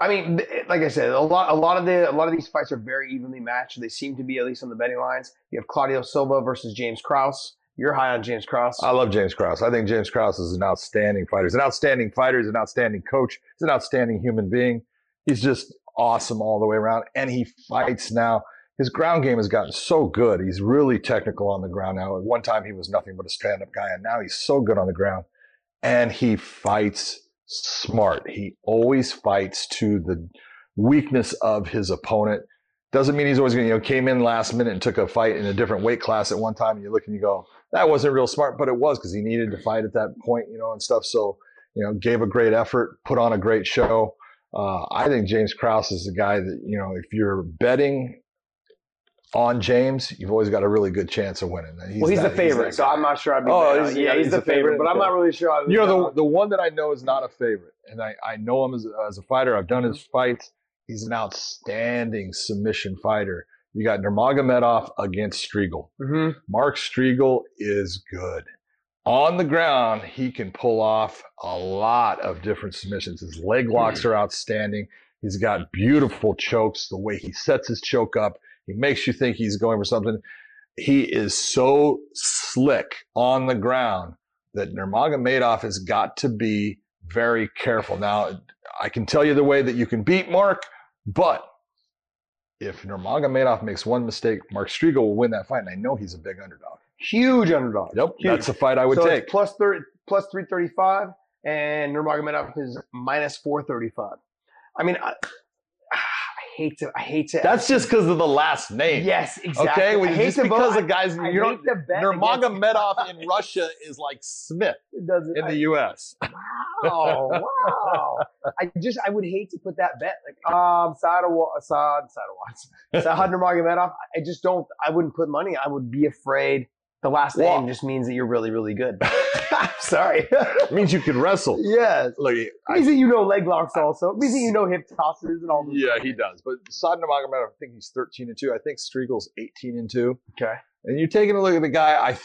I mean, eh, like I said, a lot, a lot of the, a lot of these fights are very evenly matched. They seem to be at least on the betting lines. You have Claudio Silva versus James Krause. You're high on James Krause. I love James Krause. I think James Krause is an outstanding fighter. He's an outstanding fighter. He's an outstanding coach. He's an outstanding human being. He's just awesome all the way around. And he fights now. His ground game has gotten so good. He's really technical on the ground now. At one time, he was nothing but a stand up guy. And now he's so good on the ground. And he fights smart. He always fights to the weakness of his opponent. Doesn't mean he's always going to, you know, came in last minute and took a fight in a different weight class at one time. And you look and you go, that wasn't real smart, but it was because he needed to fight at that point, you know, and stuff. So, you know, gave a great effort, put on a great show. Uh, I think James Krause is the guy that, you know, if you're betting on James, you've always got a really good chance of winning. well, he's that- the favorite, that so. I'm not sure I'd be. Oh, he's- yeah, he's, the, favorite, but I'm not really sure. I would You know, the, the one that I know is not a favorite, and I, I know him as, as a fighter. I've done his Mm-hmm. fights. He's an outstanding submission fighter. You got Nurmagomedov against Striegel. Mhm. Mark Striegel is good. On the ground, he can pull off a lot of different submissions. His leg locks are outstanding. He's got beautiful chokes. The way he sets his choke up, he makes you think he's going for something. He is so slick on the ground that Nurmagomedov has got to be very careful. Now, I can tell you the way that you can beat Mark, but if Nurmagomedov makes one mistake, Mark Striegel will win that fight, and I know he's a big underdog. huge underdog. Yep, Huge. that's a fight I would so take. Plus thirty, plus three thirty five, and Nurmagomedov is minus four thirty five. I mean, I hate to, I hate to. That's just because of the last name. yes, exactly. Okay, I well, hate just to because vote, the guys, I, I you know, hate to bet Nurmagomedov in Russia is like Smith in the U.S. Wow, wow. I just, I would hate to put that bet. Like, um, Sada, Wa- Sad, Sada, Sad Nurmagomedov. I just don't. I wouldn't put money. I would be afraid. The last name just means that you're really, really good. Sorry. It means you can wrestle. yes. It I, means that you know leg locks also. It means that you know hip tosses and all this. yeah, he does. But Sad Nurmagomedov, I think he's 13 and two. I think Striegel's 18 and two. Okay. And you're taking a look at the guy. I,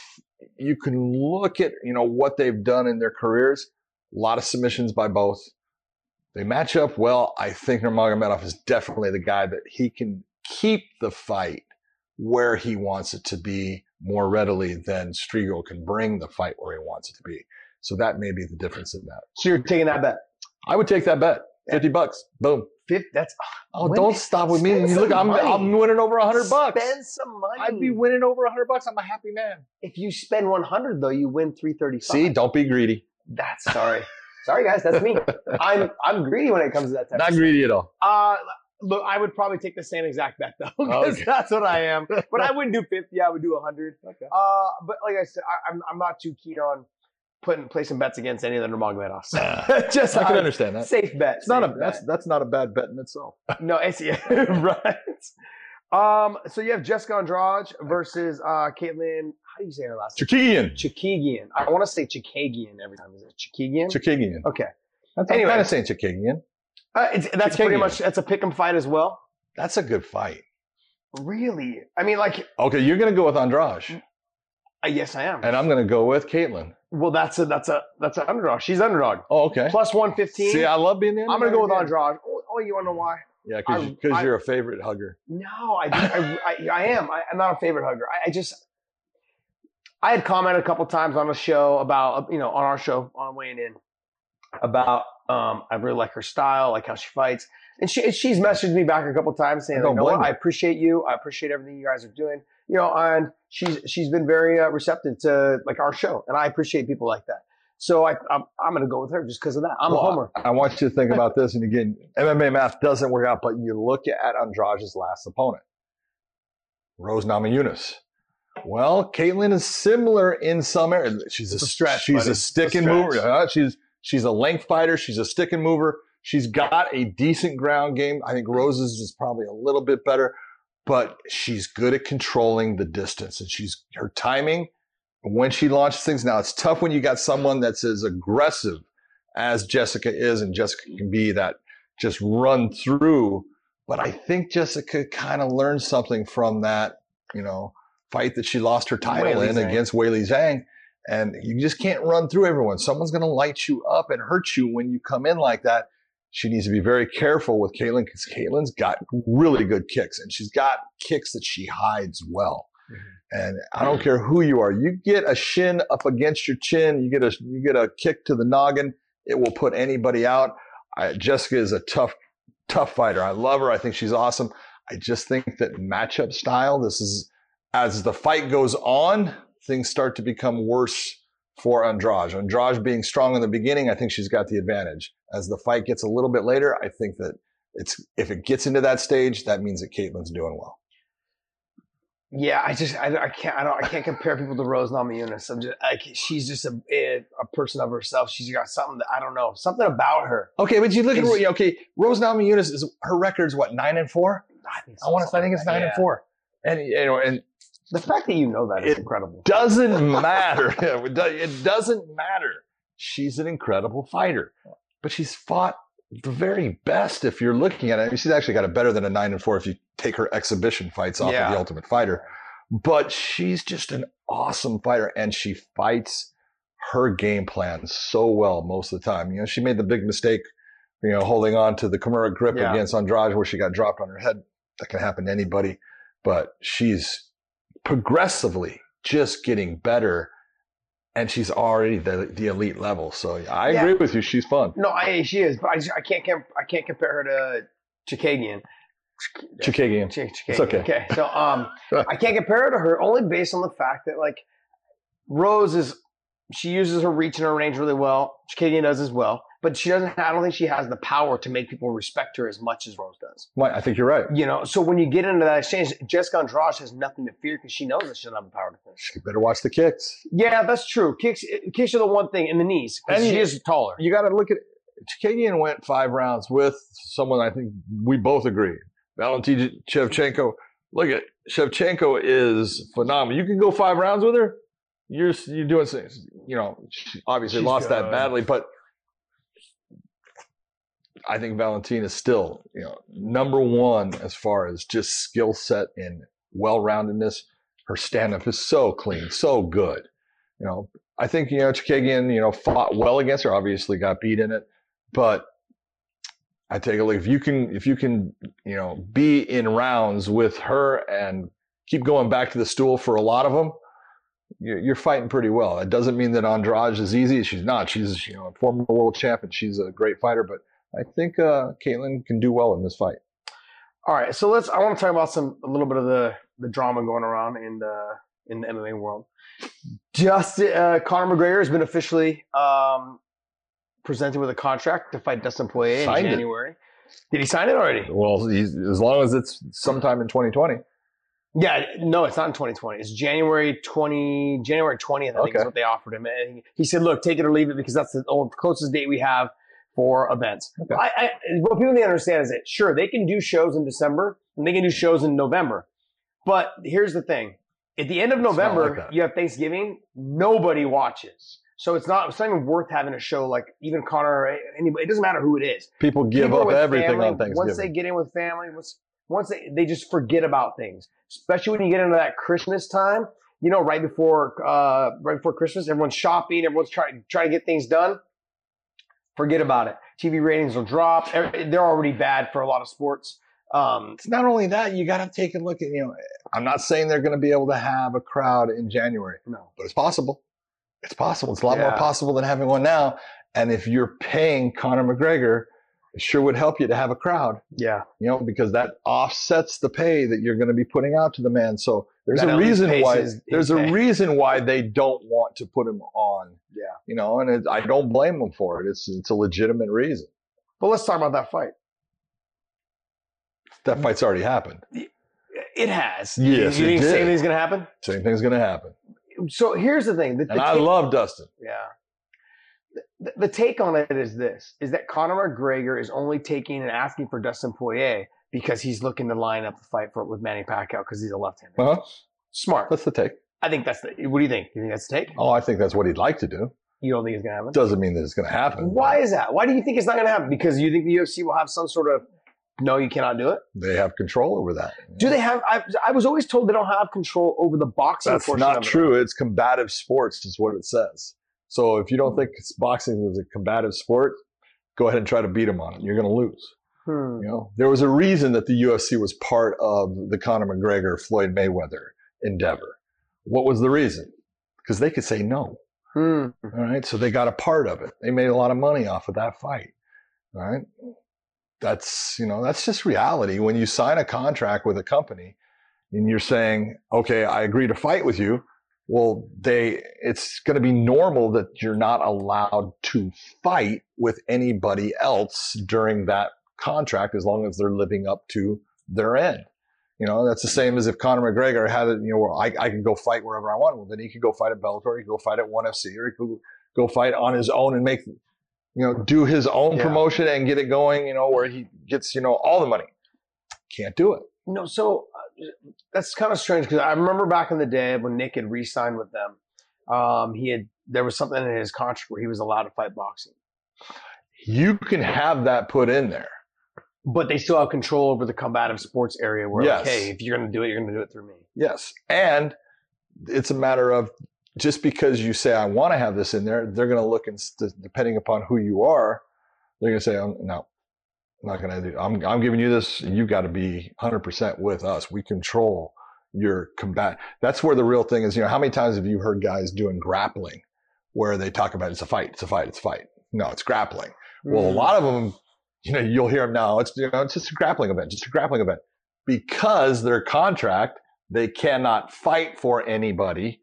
you can look at you know what they've done in their careers. A lot of submissions by both. They match up well. I think Nurmagomedov is definitely the guy that he can keep the fight where he wants it to be more readily than Striegel can bring the fight where he wants it to be. So that may be the difference in that. So you're taking that bet. I would take that bet. Fifty bucks. Boom. Fifth, that's Oh, Win- don't stop with me. look, I'm, money. I'm winning over a hundred bucks. Spend some money. I'd be winning over a hundred bucks. I'm a happy man. if you spend 100 though, you win 335. See, don't be greedy. that's sorry. sorry guys, that's me. I'm I'm greedy when it comes to that type Not greedy at all. Uh look, I would probably take the same exact bet though, because Okay. that's what I am. But I wouldn't do 50. I would do 100. Okay. Uh, but like I said, I, I'm I'm not too keen on putting placing bets against any of the Nurmagomedovs. Just I can uh, understand that. safe bet. It's not a safe that's that's not a bad bet in itself. No, it's yeah, right. Um, so you have Jessica Andrade versus uh Caitlin. How do you say her last name? Chookagian. Chikagian. I want to say Chikagian every time. Is it Chikagian? Chookagian. okay. That's Anyway. I'm kind of saying Chookagian. Uh, it's, that's pretty much that's a pick 'em fight as well. That's a good fight. Really? I mean, like, Okay, you're gonna go with Andrade, uh, yes, I am. and I'm gonna go with Caitlin. well, that's a that's a that's an underdog. She's underdog Oh, okay. plus one fifteen. See, I love being the I'm gonna go with underdog. Andrade. Oh, oh, you wanna know why? Yeah, because you're a favorite hugger. No, I I, I, I am. I, I'm not a favorite hugger. I, I just I had commented a couple times on the show about you know on our show on weighing in about um I really like her style, like how she fights, and she she's messaged me back a couple times saying, I you know what, I appreciate you, I appreciate everything you guys are doing, you know, and she's she's been very uh, receptive to like our show, and I appreciate people like that. So I I'm, I'm gonna go with her just because of that. I'm Well, a homer. I want you to think about this, and again, MMA math doesn't work out, but you look at Andrade's last opponent, Rose Namajunas. Well, Caitlin is similar in some areas. She's a, stretch, She's buddy. a stick and mover. Uh, she's she's a length fighter. She's a stick and mover. She's got a decent ground game. I think Rose's is probably a little bit better, but she's good at controlling the distance, and she's her timing when she launches things. Now it's tough when you got someone that's as aggressive as Jessica is, and Jessica can be that just run through. But I think Jessica kind of learned something from that, you know, fight that she lost her title Weili in against Weili Zhang. And you just can't run through everyone. Someone's going to light you up and hurt you when you come in like that. She needs to be very careful with Caitlin because Caitlin's got really good kicks and she's got kicks that she hides well. Mm-hmm. And I don't care who you are. You get a shin up against your chin, you get a you get a kick to the noggin, it will put anybody out. I, Jessica is a tough, tough fighter. I love her. I think she's awesome. I just think that matchup style, this is as the fight goes on, things start to become worse for Andrade. Andrade being strong in the beginning, I think she's got the advantage. As the fight gets a little bit later, I think that it's if it gets into that stage, that means that Caitlin's doing well. Yeah, I just I, I can't I don't I can't compare people to Rose Namajunas. I'm just like she's just a a a person of herself. She's got something that I don't know something about her. Okay, but you look at okay, Rose Namajunas is her record's what nine and four. I, think I want to. I think it's nine Yeah. and four. And you know, and The fact that you know that is It- incredible. doesn't matter. it doesn't matter. She's an incredible fighter, but she's fought the very best. If you're looking at it, she's actually got it better than a nine and four if you take her exhibition fights off Yeah. of the Ultimate Fighter. But she's just an awesome fighter, and she fights her game plan so well most of the time. You know, she made the big mistake, you know, holding on to the Kimura grip Yeah. against Andrade, where she got dropped on her head. That can happen to anybody, but she's progressively just getting better and she's already the, the elite level. So I Yeah. agree with you. She's fun. No, I she is, but I, just, I can't I can't compare her to Chikagian. Chikagian. Ch- Chikagian. It's okay. Okay, so um, I can't compare her to her only based on the fact that like Rose is she uses her reach and her range really well. Chikagian does as well, but she doesn't. I don't think she has the power to make people respect her as much as Rose does. Well, I think you're right. You know, so when you get into that exchange, Jessica Andrade has nothing to fear because she knows that she doesn't have the power to finish. She better watch the kicks. Yeah, that's true. Kicks kicks are the one thing in the knees. And she you- is taller. You got to look at Chikagian went five rounds with someone I think we both agree. Valentina Shevchenko. Look at Shevchenko is phenomenal. You can go five rounds with her. You're you're doing things. You know, obviously She's lost that badly, but I think Valentina is still you know number one as far as just skill set and well roundedness. Her stand up is so clean, so good. You know, I think you know Chikagian, you know, fought well against her. Obviously, got beat in it, but I take a look. If you can, if you can, you know, be in rounds with her and keep going back to the stool for a lot of them, you're, you're fighting pretty well. It doesn't mean that Andrade is easy. She's not. She's you know a former world champion. She's a great fighter, but I think uh, Caitlin can do well in this fight. All right, so let's. I want to talk about some a little bit of the the drama going around in the in the MMA world. Just uh, Conor McGregor has been officially um, presented with a contract to fight Dustin Poirier Signed in it. January. Did he sign it already? Well, he's, as long as it's sometime in 2020. Yeah, no, it's not in 2020. It's January 20, January 20th. I think is what they offered him. And he said, "Look, take it or leave it because that's the closest date we have for events." Okay. I, I, what people need to understand is that sure they can do shows in December and they can do shows in November, but here's the thing: at the end of November, like you have Thanksgiving. Nobody watches, so it's not. It's not even worth having a show like even Conor. or Anybody, it doesn't matter who it is People give people up everything family, on Thanksgiving. Once they get in with family, once once they, they just forget about things. Especially when you get into that Christmas time, you know, right before uh, right before Christmas, everyone's shopping, everyone's trying trying to get things done. Forget about it. TV ratings will drop. They're already bad for a lot of sports. Um, it's not only that, you got to take a look at, you know, I'm not saying they're going to be able to have a crowd in January, no. but it's possible. It's possible. It's a lot Yeah. more possible than having one now. And if you're paying Conor McGregor, it sure would help you to have a crowd, Yeah. you know, because that offsets the pay that you're going to be putting out to the man. So there's That a reason why his- his there's a reason why they don't want to put him on. Yeah. You know, and it, I don't blame them for it. It's it's a legitimate reason. But let's talk about that fight. That fight's already happened. It has. Yes, you it think the same thing's gonna happen? Same thing's going to happen. So here's the thing. The, the And I love Dustin. Yeah. The, the take on it is this: is that Conor McGregor is only taking and asking for Dustin Poirier because he's looking to line up the fight for it with Manny Pacquiao because he's a left-hander. Uh-huh. Smart. That's the take. I think that's the. What do you think? You think that's the take? Oh, I think that's what he'd like to do. You don't think it's gonna happen? Doesn't mean that it's going to happen. Why is that? Why do you think it's not gonna happen? Because you think the UFC will have some sort of no, you cannot do it. They have control over that. Do they have? I, I was always told they don't have control over the boxing. That's portion not of it. true. It's combative sports, is what it says. So if you don't think it's boxing is a combative sport, go ahead and try to beat him on it. You're going to lose. Hmm. You know, there was a reason that the UFC was part of the Conor McGregor Floyd Mayweather endeavor. What was the reason? Because they could say no. Hmm. All right. So they got a part of it. They made a lot of money off of that fight. All right. That's, you know, that's just reality. When you sign a contract with a company and you're saying, okay, I agree to fight with you. Well, they, it's going to be normal that you're not allowed to fight with anybody else during that contract as long as they're living up to their end. You know, that's the same as if Conor McGregor had it, you know, I, I can go fight wherever I want. Well, then he could go fight at Bellator, he could go fight at ONE FC, or he could go fight on his own and make, you know, do his own Yeah. promotion and get it going, you know, where he gets, you know, all the money. Can't do it. No, so uh, that's kind of strange because I remember back in the day when Nick had re-signed with them, um, he had there was something in his contract where he was allowed to fight boxing, You can have that put in there. But they still have control over the combative sports area. Where Yes. like, hey, if you're going to do it, you're going to do it through me. Yes. And it's a matter of just because you say, I want to have this in there, they're going to look and st- depending upon who you are, they're going to say, oh, no, I'm not going to do I'm, I'm giving you this. You've got to be 100% with us. We control your combat. That's where the real thing is. You know, how many times have you heard guys doing grappling where they talk about it's a fight, it's a fight, it's a fight? No, it's grappling. Well, a Mm. lot of them, you know, you'll hear them now. It's you know, it's just a grappling event, just a grappling event, because their contract they cannot fight for anybody,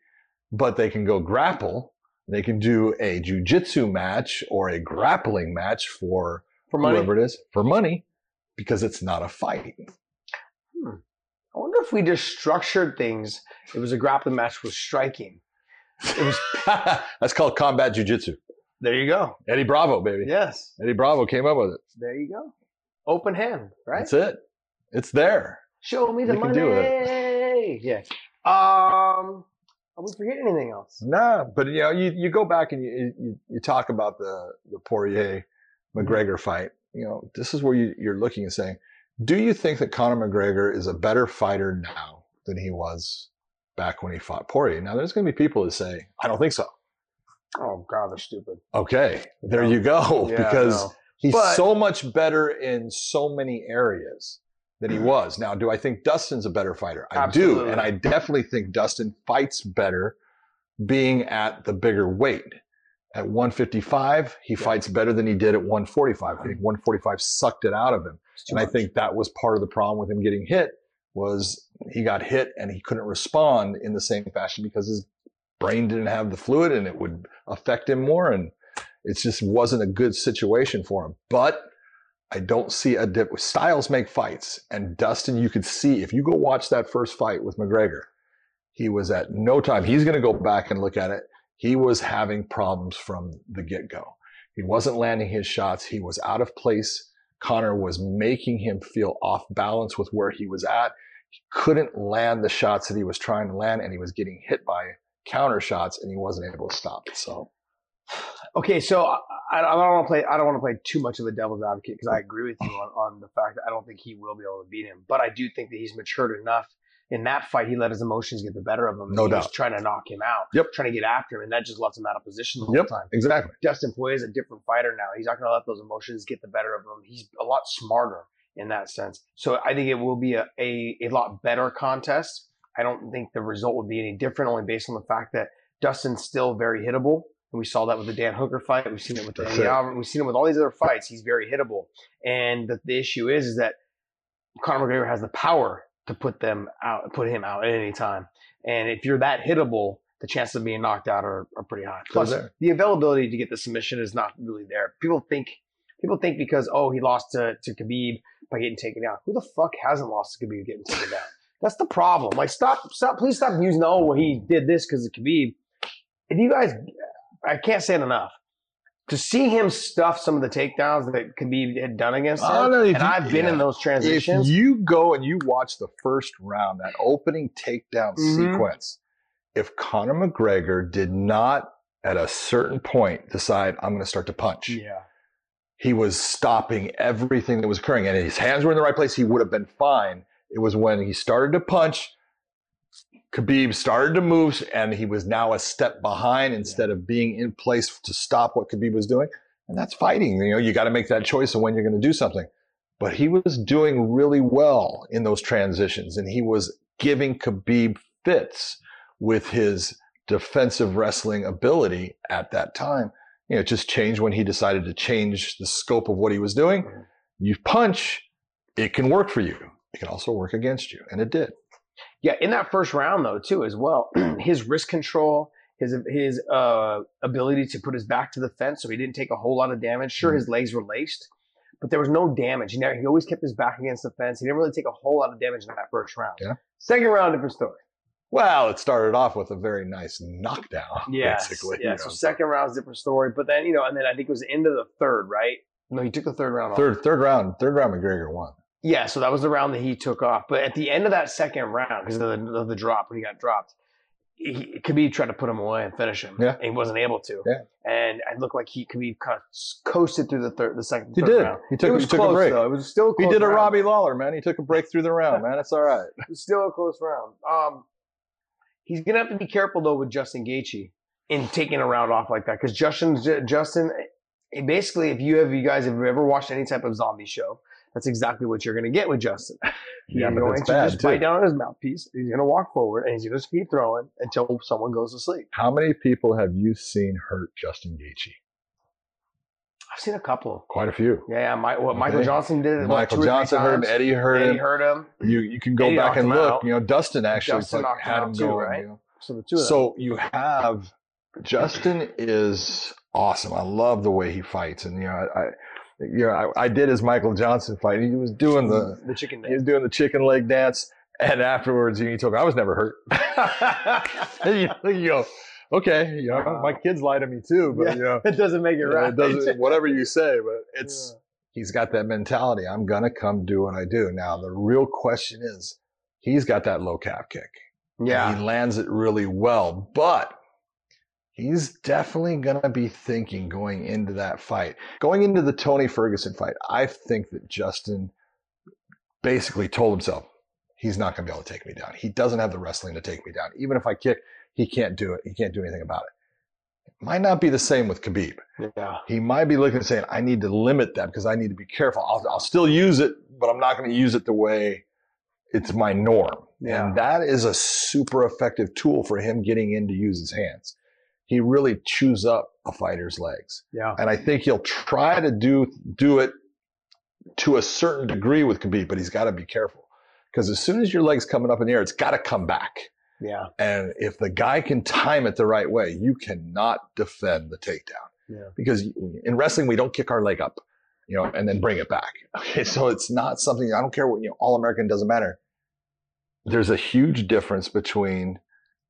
but they can go grapple. They can do a jujitsu match or a grappling match for for money. whoever it is for money, because it's not a fight. Hmm. I wonder if we just structured things. It was a grappling match with striking. It was. That's called combat jujitsu. There you go. Eddie Bravo, baby. Yes. Eddie Bravo came up with it. There you go. Open hand, right? That's it. It's there. Show me the You can money. do Yeah. Um. Are we forgetting anything else? No, but you know, you, you go back and you, you you talk about the the Poirier McGregor fight. You know, this is where you, you're looking and saying, do you think that Conor McGregor is a better fighter now than he was back when he fought Poirier? Now, there's going to be people that say, I don't think so. Oh God, they're stupid. Okay, there you go, Yeah, because he's But- so much better in so many areas than he was. Now, do I think Dustin's a better fighter? I do, and I definitely think Dustin fights better being at the bigger weight. At 155, he fights better than he did at 145. I think 145 sucked it out of him. And I think that was part of the problem with him getting hit was he got hit and he couldn't respond in the same fashion because his brain didn't have the fluid and it would affect him more and it just wasn't a good situation for him. But I don't see a dip. Styles make fights and Dustin, you could see if you go watch that first fight with McGregor, he was at no time. He's going to go back and look at it. He was having problems from the get go. He wasn't landing his shots. He was out of place. Conor was making him feel off balance with where he was at. He couldn't land the shots that he was trying to land, and he was getting hit by counter shots, and he wasn't able to stop it. So, Okay, so I, I don't want to play. I don't want to play too much of a devil's advocate because I agree with you on, on the fact that I don't think he will be able to beat him. But I do think that he's matured enough. In that fight, he let his emotions get the better of him. No he was doubt. trying to knock him out. Yep. Trying to get after him, and that just lets him out of position the whole yep, time. exactly. Dustin Poirier is a different fighter now. He's not going to let those emotions get the better of him. He's a lot smarter in that sense. So I think it will be a, a, a lot better contest. I don't think the result would be any different, only based on the fact that Dustin's still very hittable. And we saw that with the Dan Hooker fight. We've seen it with the Alvarez. We've seen it with all these other fights. He's very hittable. And the, the issue is, is that Conor McGregor has the power to put them out, put him out at any time. And if you're that hittable, the chances of being knocked out are, are pretty high. Plus, the availability to get the submission is not really there. People think people think because oh he lost to, to Khabib by getting taken down. Who the fuck hasn't lost to Khabib getting taken down? That's the problem. Like stop stop please stop using oh well he did this because of Khabib. If you guys I can't say it enough. To see him stuff some of the takedowns that Khabib had done against him, no, if and you- I've been in those transitions. If you go and you watch the first round, that opening takedown Mhm. sequence, if Conor McGregor did not at a certain point decide, I'm going to start to punch, yeah, he was stopping everything that was occurring and his hands were in the right place, he would have been fine. It was when he started to punch, Khabib started to move and he was now a step behind instead of being in place to stop what Khabib was doing. And that's fighting. You know, you got to make that choice of when you're going to do something. But he was doing really well in those transitions and he was giving Khabib fits with his defensive wrestling ability at that time. You know, it just changed when he decided to change the scope of what he was doing. You punch, it can work for you. It can also work against you. And it did. Yeah, in that first round though, too, as well, his wrist control, his his uh, ability to put his back to the fence, so he didn't take a whole lot of damage. Sure, Mm-hmm. his legs were laced, but there was no damage. He never, he always kept his back against the fence. He didn't really take a whole lot of damage in that first round. Yeah. Second round, different story. Well, it started off with a very nice knockdown, Yes, basically. yeah. you So know. second round's different story, but then you know, and then I think it was the end of the third, right? No, he took the third round. off. third, third round, third round, McGregor won. Yeah, so that was the round that he took off. But at the end of that second round, because of the, of the drop when he got dropped, he, Khabib tried to put him away and finish him. Yeah. and he wasn't able to. Yeah. and it looked like he Khabib kind of coasted through the third, the second. He third did. Round. He took- it was he took a close break. though. It was still. A He did a. Robbie Lawler, man. He took a break through the round, man. It's all right. It was still a close round. Um, he's gonna have to be careful though with Justin Gaethje in taking a round off like that because Justin, Justin, eh, basically, if you have you guys have ever watched any type of zombie show, that's exactly what you're gonna get with Justin. He's Yeah, but going to just bite down on his mouthpiece. He's gonna walk forward and he's gonna keep throwing until someone goes to sleep. How many people have you seen hurt Justin Gaethje? I've seen a couple. Quite a few. Yeah. My, what Michael Okay. Johnson did. Michael three Johnson hurt him. Eddie hurt Eddie him. hurt him. You you can go Eddie back and look. out. You know, Dustin actually Dustin like, knocked him had him too, going. right? you know. So the two of them. So you have Justin is awesome. I love the way he fights, and you know, I, I you know, I, I did his Michael Johnson fight. He was doing the the chicken he was doing the chicken leg dance, and afterwards he told me I was never hurt. you, know, you go, okay, you know, uh-huh. my kids lie to me too, but Yeah. you know, it doesn't make it right. it doesn't whatever you say, but it's he's got that mentality. I'm gonna come do what I do. Now the real question is, he's got that low calf kick. yeah. He lands it really well, but he's definitely going to be thinking going into that fight. Going into the Tony Ferguson fight, I think that Justin basically told himself he's not going to be able to take me down. He doesn't have the wrestling to take me down. Even if I kick, he can't do it. He can't do anything about it. It might not be the same with Khabib. Yeah. He might be looking and saying, I need to limit that because I need to be careful. I'll, I'll still use it, but I'm not going to use it the way it's my norm. Yeah. And that is a super effective tool for him getting in to use his hands. He really chews up a fighter's legs. Yeah. And I think he'll try to do do it to a certain degree with Khabib, but he's got to be careful. Because as soon as your leg's coming up in the air, it's got to come back. Yeah. And if the guy can time it the right way, you cannot defend the takedown. Yeah. Because in wrestling, we don't kick our leg up, you know, and then bring it back. Okay. So it's not something, I don't care what, you know, all American doesn't matter. There's a huge difference between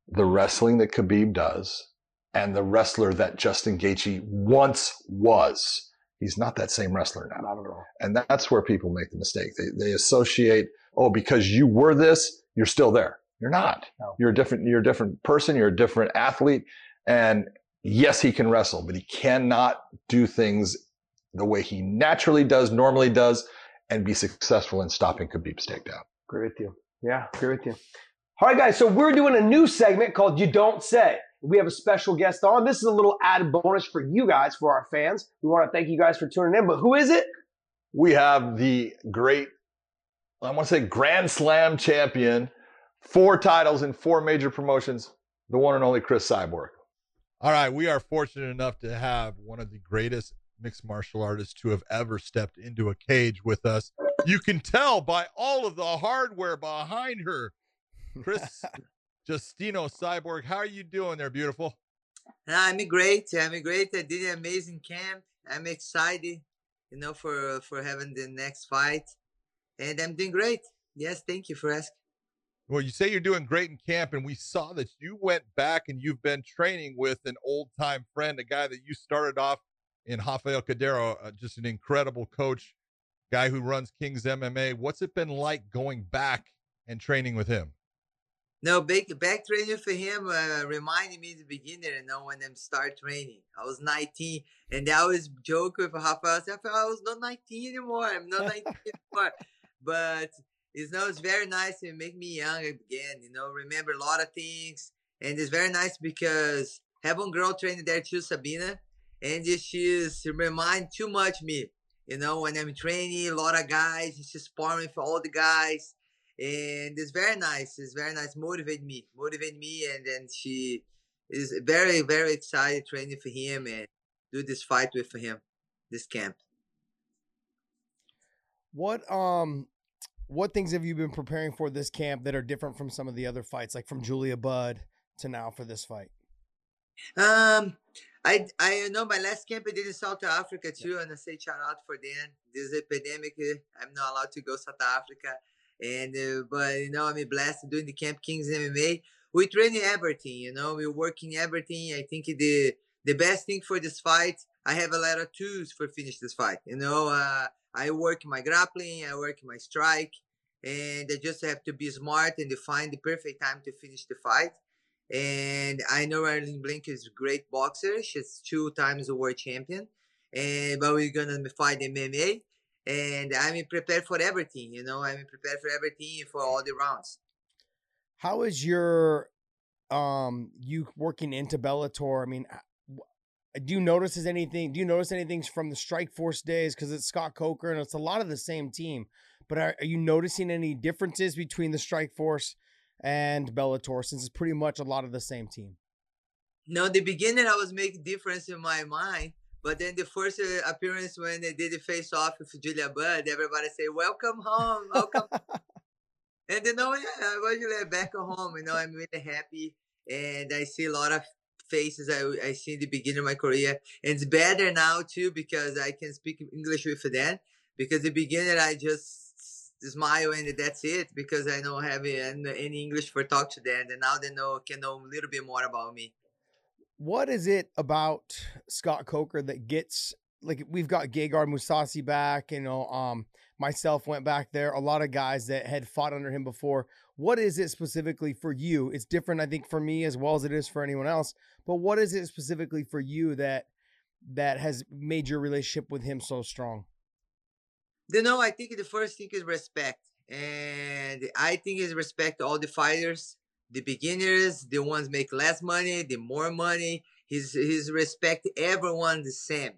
the wrestling that Khabib does and the wrestler that Justin Gaethje once was. He's not that same wrestler now. Not at all. And that's where people make the mistake. They, they associate, oh, because you were this, you're still there. You're not. No. You're a different, you're a different person. You're a different athlete. And yes, he can wrestle, but he cannot do things the way he naturally does, normally does, and be successful in stopping Khabib's takedown. Agree with you. Yeah, agree with you. All right, guys. So we're doing a new segment called "You Don't Say." We have a special guest on. This is a little added bonus for you guys, for our fans. We want to thank you guys for tuning in. But who is it? We have the great, I want to say Grand Slam champion, four titles in four major promotions, the one and only Cris Cyborg. All right, we are fortunate enough to have one of the greatest mixed martial artists to have ever stepped into a cage with us. You can tell by all of the hardware behind her. Cris Justino Cyborg, how are you doing there, beautiful? I'm great. I'm great. I did an amazing camp. I'm excited, you know, for for having the next fight, and I'm doing great. Yes, thank you for asking. Well, you say you're doing great in camp, and we saw that you went back and you've been training with an old time friend, a guy that you started off in Rafael Cordeiro, uh, just an incredible coach, guy who runs Kings MMA. What's it been like going back and training with him? No, back back training for him uh, reminded me the beginner. You know, when I start training, I was 19, and I was joking with Rafael. I was not 19 anymore. I'm not 19 anymore. But it's know, it's very nice and make me young again. You know, remember a lot of things, and it's very nice because have one girl training there too, Sabina, and she's remind too much me. You know, when I'm training, a lot of guys, she's sparring for all the guys and it's very nice. It's very nice. Motivate me, motivate me, and then she is very, very excited training for him and do this fight with him, this camp. What um what things have you been preparing for this camp that are different from some of the other fights, like from Julia Budd to now for this fight? Um, I I know my last camp I did in South Africa too, and I say shout out for them. This epidemic, uh, I'm not allowed to go South Africa, and uh, but you know I'm blessed doing the Camp Kings MMA. We train everything, you know, we working everything. I think the the best thing for this fight, I have a lot of tools for finish this fight. You know, uh, I work my grappling, I work my strike, and I just have to be smart and find the perfect time to finish the fight. And I know Arlene Blencowe is a great boxer. She's two times a world champion. And but we're gonna fight MMA. And I'm prepared for everything, you know, I'm prepared for everything for all the rounds. How is your um you working into Bellator? I mean, do you notice as anything? Do you notice anything from the Strikeforce days? Because it's Scott Coker and it's a lot of the same team. But are, are you noticing any differences between the Strikeforce and Bellator since it's pretty much a lot of the same team? No, the beginning I was making difference in my mind, but then the first uh, appearance when they did the face off with Julia Budd, everybody say, "Welcome home, welcome." and you know, yeah, I was back home. You know, I'm really happy, and I see a lot of faces I, I see in the beginning of my career. And it's better now too because I can speak English with them. Because the beginning I just smile and that's it because I don't have any English for talk to them. And now they know can know a little bit more about me. What is it about Scott Coker that gets like we've got Gegard Mousasi back, you know, um, myself went back there, a lot of guys that had fought under him before. What is it specifically for you? It's different, I think, for me as well as it is for anyone else. But what is it specifically for you that that has made your relationship with him so strong? You know, I think the first thing is respect. And I think is respect all the fighters, the beginners, the ones make less money, the more money. His his respect everyone the same.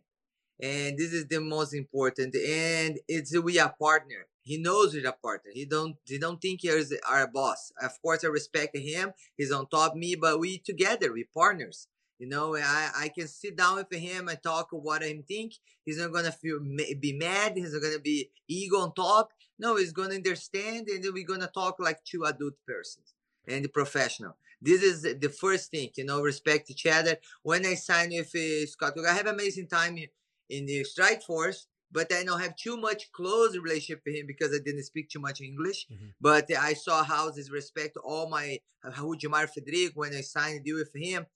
And this is the most important and it's we are partner. He knows we're a partner. He don't he don't think he's our boss. Of course i respect him. He's on top of me but we together we partners. You know i i can sit down with him and talk what i think. He's not gonna feel be mad. He's not gonna be ego on top. No he's gonna understand and then we're gonna talk like two adult persons and the professional this is the first thing you know respect each other when i signed with uh, scott i have amazing time in the Strikeforce but I don't have too much close relationship with him because I didn't speak too much English. Mm-hmm. But I saw how his respect all my Rudimar Fedrigo when I signed a deal with him.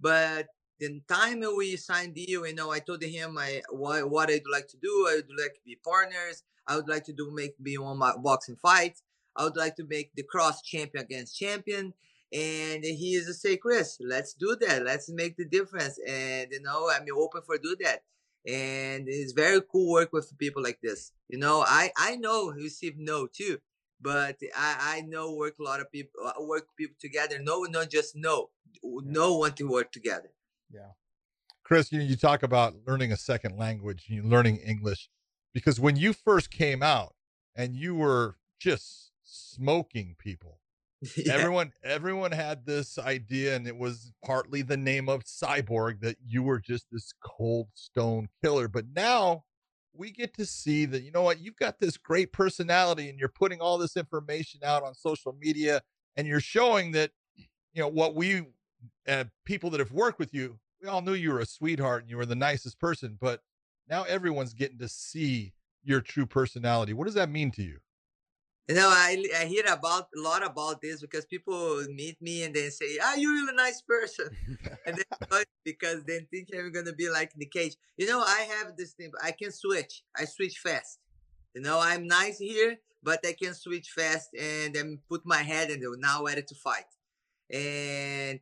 But the time we signed deal, you know, I told him I what, what I'd like to do. I would like to be partners. I would like to do make be on my boxing fight. I would like to make the cross champion against champion. And he is a say, Cris, let's do that. Let's make the difference. And you know, I'm open for do that and it's very cool work with people like this. You know, I I know receive no too, but I I know work a lot of people uh, work people together. No, not just no, no want to work together. Yeah, Cris, you you talk about learning a second language, you learning English, because when you first came out and you were just smoking people yeah. Everyone everyone had this idea and it was partly the name of Cyborg that you were just this cold stone killer. But now we get to see that you know what you've got this great personality and you're putting all this information out on social media and you're showing that you know what we uh, people that have worked with you we all knew you were a sweetheart and you were the nicest person but now everyone's getting to see your true personality what does that mean to you you know, I, I hear about a lot about this because people meet me and they say, "Ah, you're a really nice person," and then because they think I'm gonna be like the cage. You know, I have this thing. I can switch. I switch fast. You know, I'm nice here, but I can switch fast and then put my head and now ready to fight. And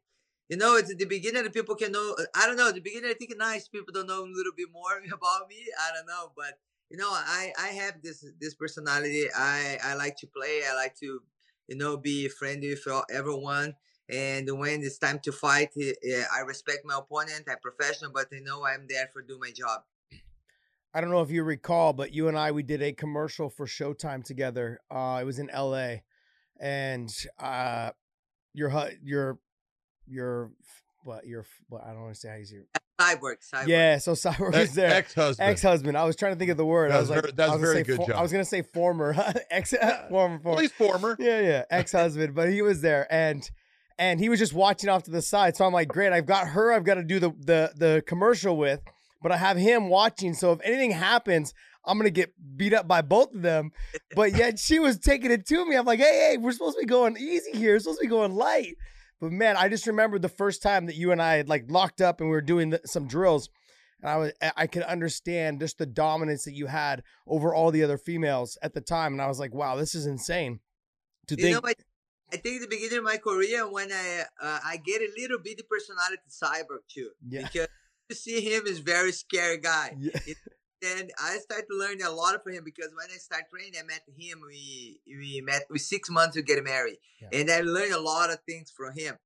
you know, it's the beginning. People can know. I don't know. At the beginning, I think nice people don't know a little bit more about me. I don't know, but you know i i have this this personality. I i like to play. I like to you know be friendly with everyone. And when it's time to fight i respect my opponent. I'm professional but i know i'm there for do my job. I don't know if you recall but you and i we did a commercial for showtime together uh it was in la and uh your your your what your what i don't want to say how you Cyborg, cyborg. Yeah, so cyborg was there. Ex-husband. Ex-husband. I was trying to think of the word. That I was very, like, that's I was very good for, job. I was gonna say former, ex, former, former. At least former. Yeah, yeah, ex-husband. but he was there, and and he was just watching off to the side. So I'm like, great. I've got her. I've got to do the the the commercial with, but I have him watching. So if anything happens, I'm gonna get beat up by both of them. But yet she was taking it to me. I'm like, hey, hey, we're supposed to be going easy here. We're supposed to be going light. But man, I just remember the first time that you and I had like locked up and we were doing the, some drills and I was I could understand just the dominance that you had over all the other females at the time, and I was like, wow, this is insane. To You think, know, I, I think the beginning of my career when I uh, I get a little bit of personality cyber too. Yeah. Because you see him is very scary guy. Yeah. And I started learning a lot from him because when I started training, I met him. We we met with six months to get married, Yeah. and I learned a lot of things from him.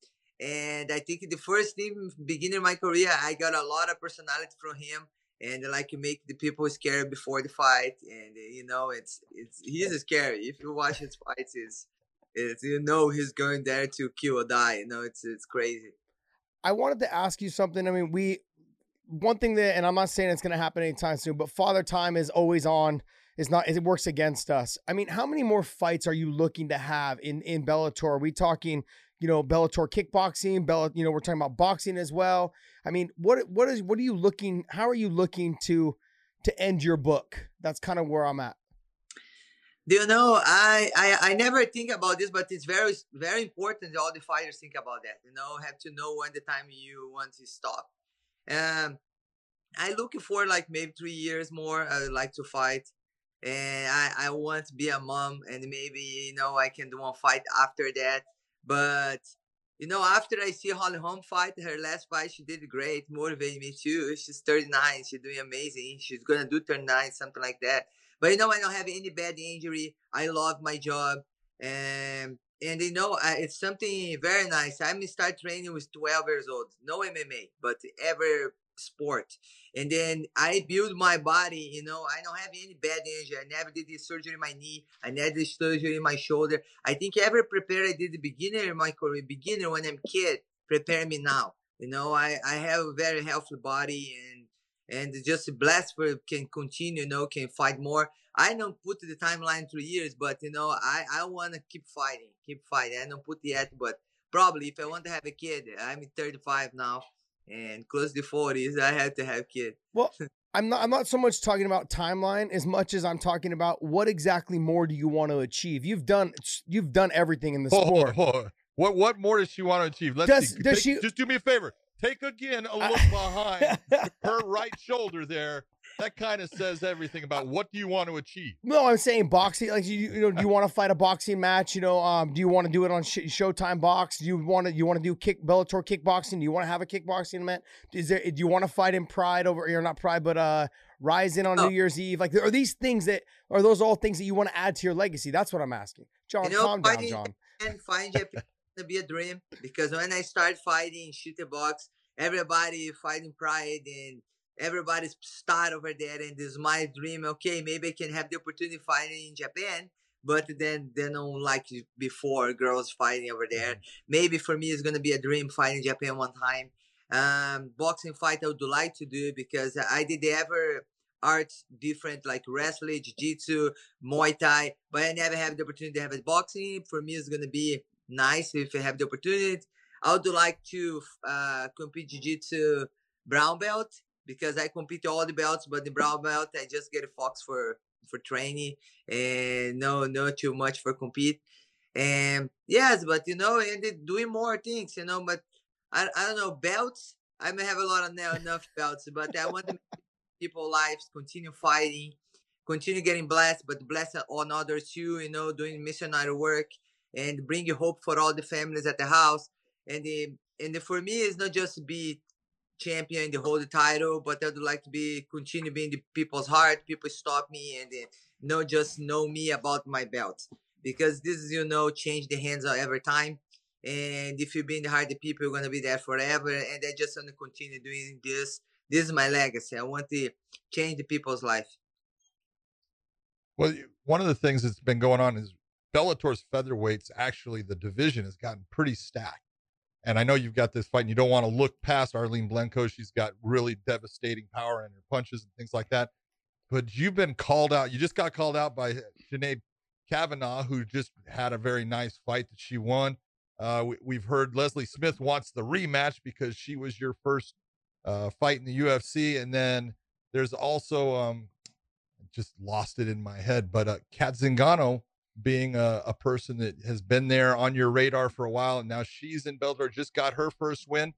And I think the first thing, beginning of my career, I got a lot of personality from him, and like make the people scared before the fight. And uh, you know, it's it's he's scary. If you watch his fights, is it's you know he's going there to kill or die. You know, it's it's crazy. I wanted to ask you something. I mean, we one thing that, and I'm not saying it's going to happen anytime soon, but Father Time is always on. Is not. It works against us. I mean, how many more fights are you looking to have in in Bellator? Are we talking, you know, Bellator kickboxing? Bella, you know, we're talking about boxing as well. I mean, what what is what are you looking? How are you looking to to end your book? That's kind of where I'm at. Do you know? I, I I never think about this, but it's very very important. All the fighters think about that. You know, have to know when the time you want to stop. Um, I look for like maybe three years more. I would like to fight, and I I want to be a mom, and maybe you know I can do one fight after that. But you know, after I see Holly Holm fight, her last fight, she did great, motivated me too. She's 39, she's doing amazing. She's gonna do 39, something like that. But you know, I don't have any bad injury. I love my job, and and you know, I, it's something very nice. I'm start training with 12 years old, no MMA, but ever sport. And then I build my body. You know, I don't have any bad injury. I never did this surgery in my knee. I never did surgery in my shoulder. I think every prepare I did the beginner of my career, beginner when I'm kid, prepare me now. You know, I I have a very healthy body and and just blessed for can continue, you know, can fight more. I don't put the timeline three years, but you know, I I want to keep fighting, keep fighting. I don't put yet, but probably if I want to have a kid, I'm 35 now and close to 40s, I have to have kid. Well, I'm not. I'm not so much talking about timeline as much as I'm talking about what exactly more do you want to achieve. You've done. You've done everything in the Hold, oh, sport. hold, hold. What what more does she want to achieve? Let's Does- see. does Take- she- just do me a favor? Take again a look behind her right shoulder there. That kind of says everything about what do you want to achieve. No, I'm saying boxing. Like you, you know, do you want to fight a boxing match? You know, um, do you want to do it on Sh- Showtime Box? Do you want to? You want to do kick Bellator kickboxing? Do you want to have a kickboxing event? Is there? Do you want to fight in Pride over? You're not Pride, but uh, Rizin on Oh. New Year's Eve. Like, are these things that are those all things that you want to add to your legacy? That's what I'm asking, John. You know, calm down, John. And fighting Japan to be a dream because when I start fighting Chute Boxe, everybody fighting pride and everybody's start over there and this is my dream. Okay, maybe I can have the opportunity fighting in Japan. But then they don't like before girls fighting over there. Maybe for me it's gonna be a dream fighting Japan one time. Um, boxing fight I would like to do because I did ever arts different like wrestling, jiu-jitsu, Muay Thai, but I never have the opportunity to have it. Boxing for me is gonna be nice if I have the opportunity. I would like to uh, compete jiu-jitsu brown belt because I compete all the belts, but the brown belt I just get a fox for for training and no no too much for compete. And yes, but you know, and doing more things, you know, but I, I don't know belts. I may have a lot of now enough belts, but I want to people lives continue fighting, continue getting blessed, but bless on others too. You know, doing missionary work and bringing hope for all the families at the house. And the and the, for me, it's not just be champion, to hold the title, but I'd like to be continue being the people's heart. People stop me and they not just know me about my belt because this is you know change the hands of every time. And if you be in the heart the people, you're gonna be there forever. And I just want to continue doing this. This is my legacy. I want to change the people's life. Well, one of the things that's been going on is Bellator's featherweights. Actually, the division has gotten pretty stacked. And I know you've got this fight, and you don't want to look past Arlene Blencowe. She's got really devastating power in her punches and things like that. But you've been called out. You just got called out by Sinead Kavanagh, who just had a very nice fight that she won. Uh, we, we've heard Leslie Smith wants the rematch because she was your first uh, fight in the UFC. And then there's also, um, just lost it in my head, but uh, Cat Zingano being a, a person that has been there on your radar for a while, and now she's in Bellator, just got her first win.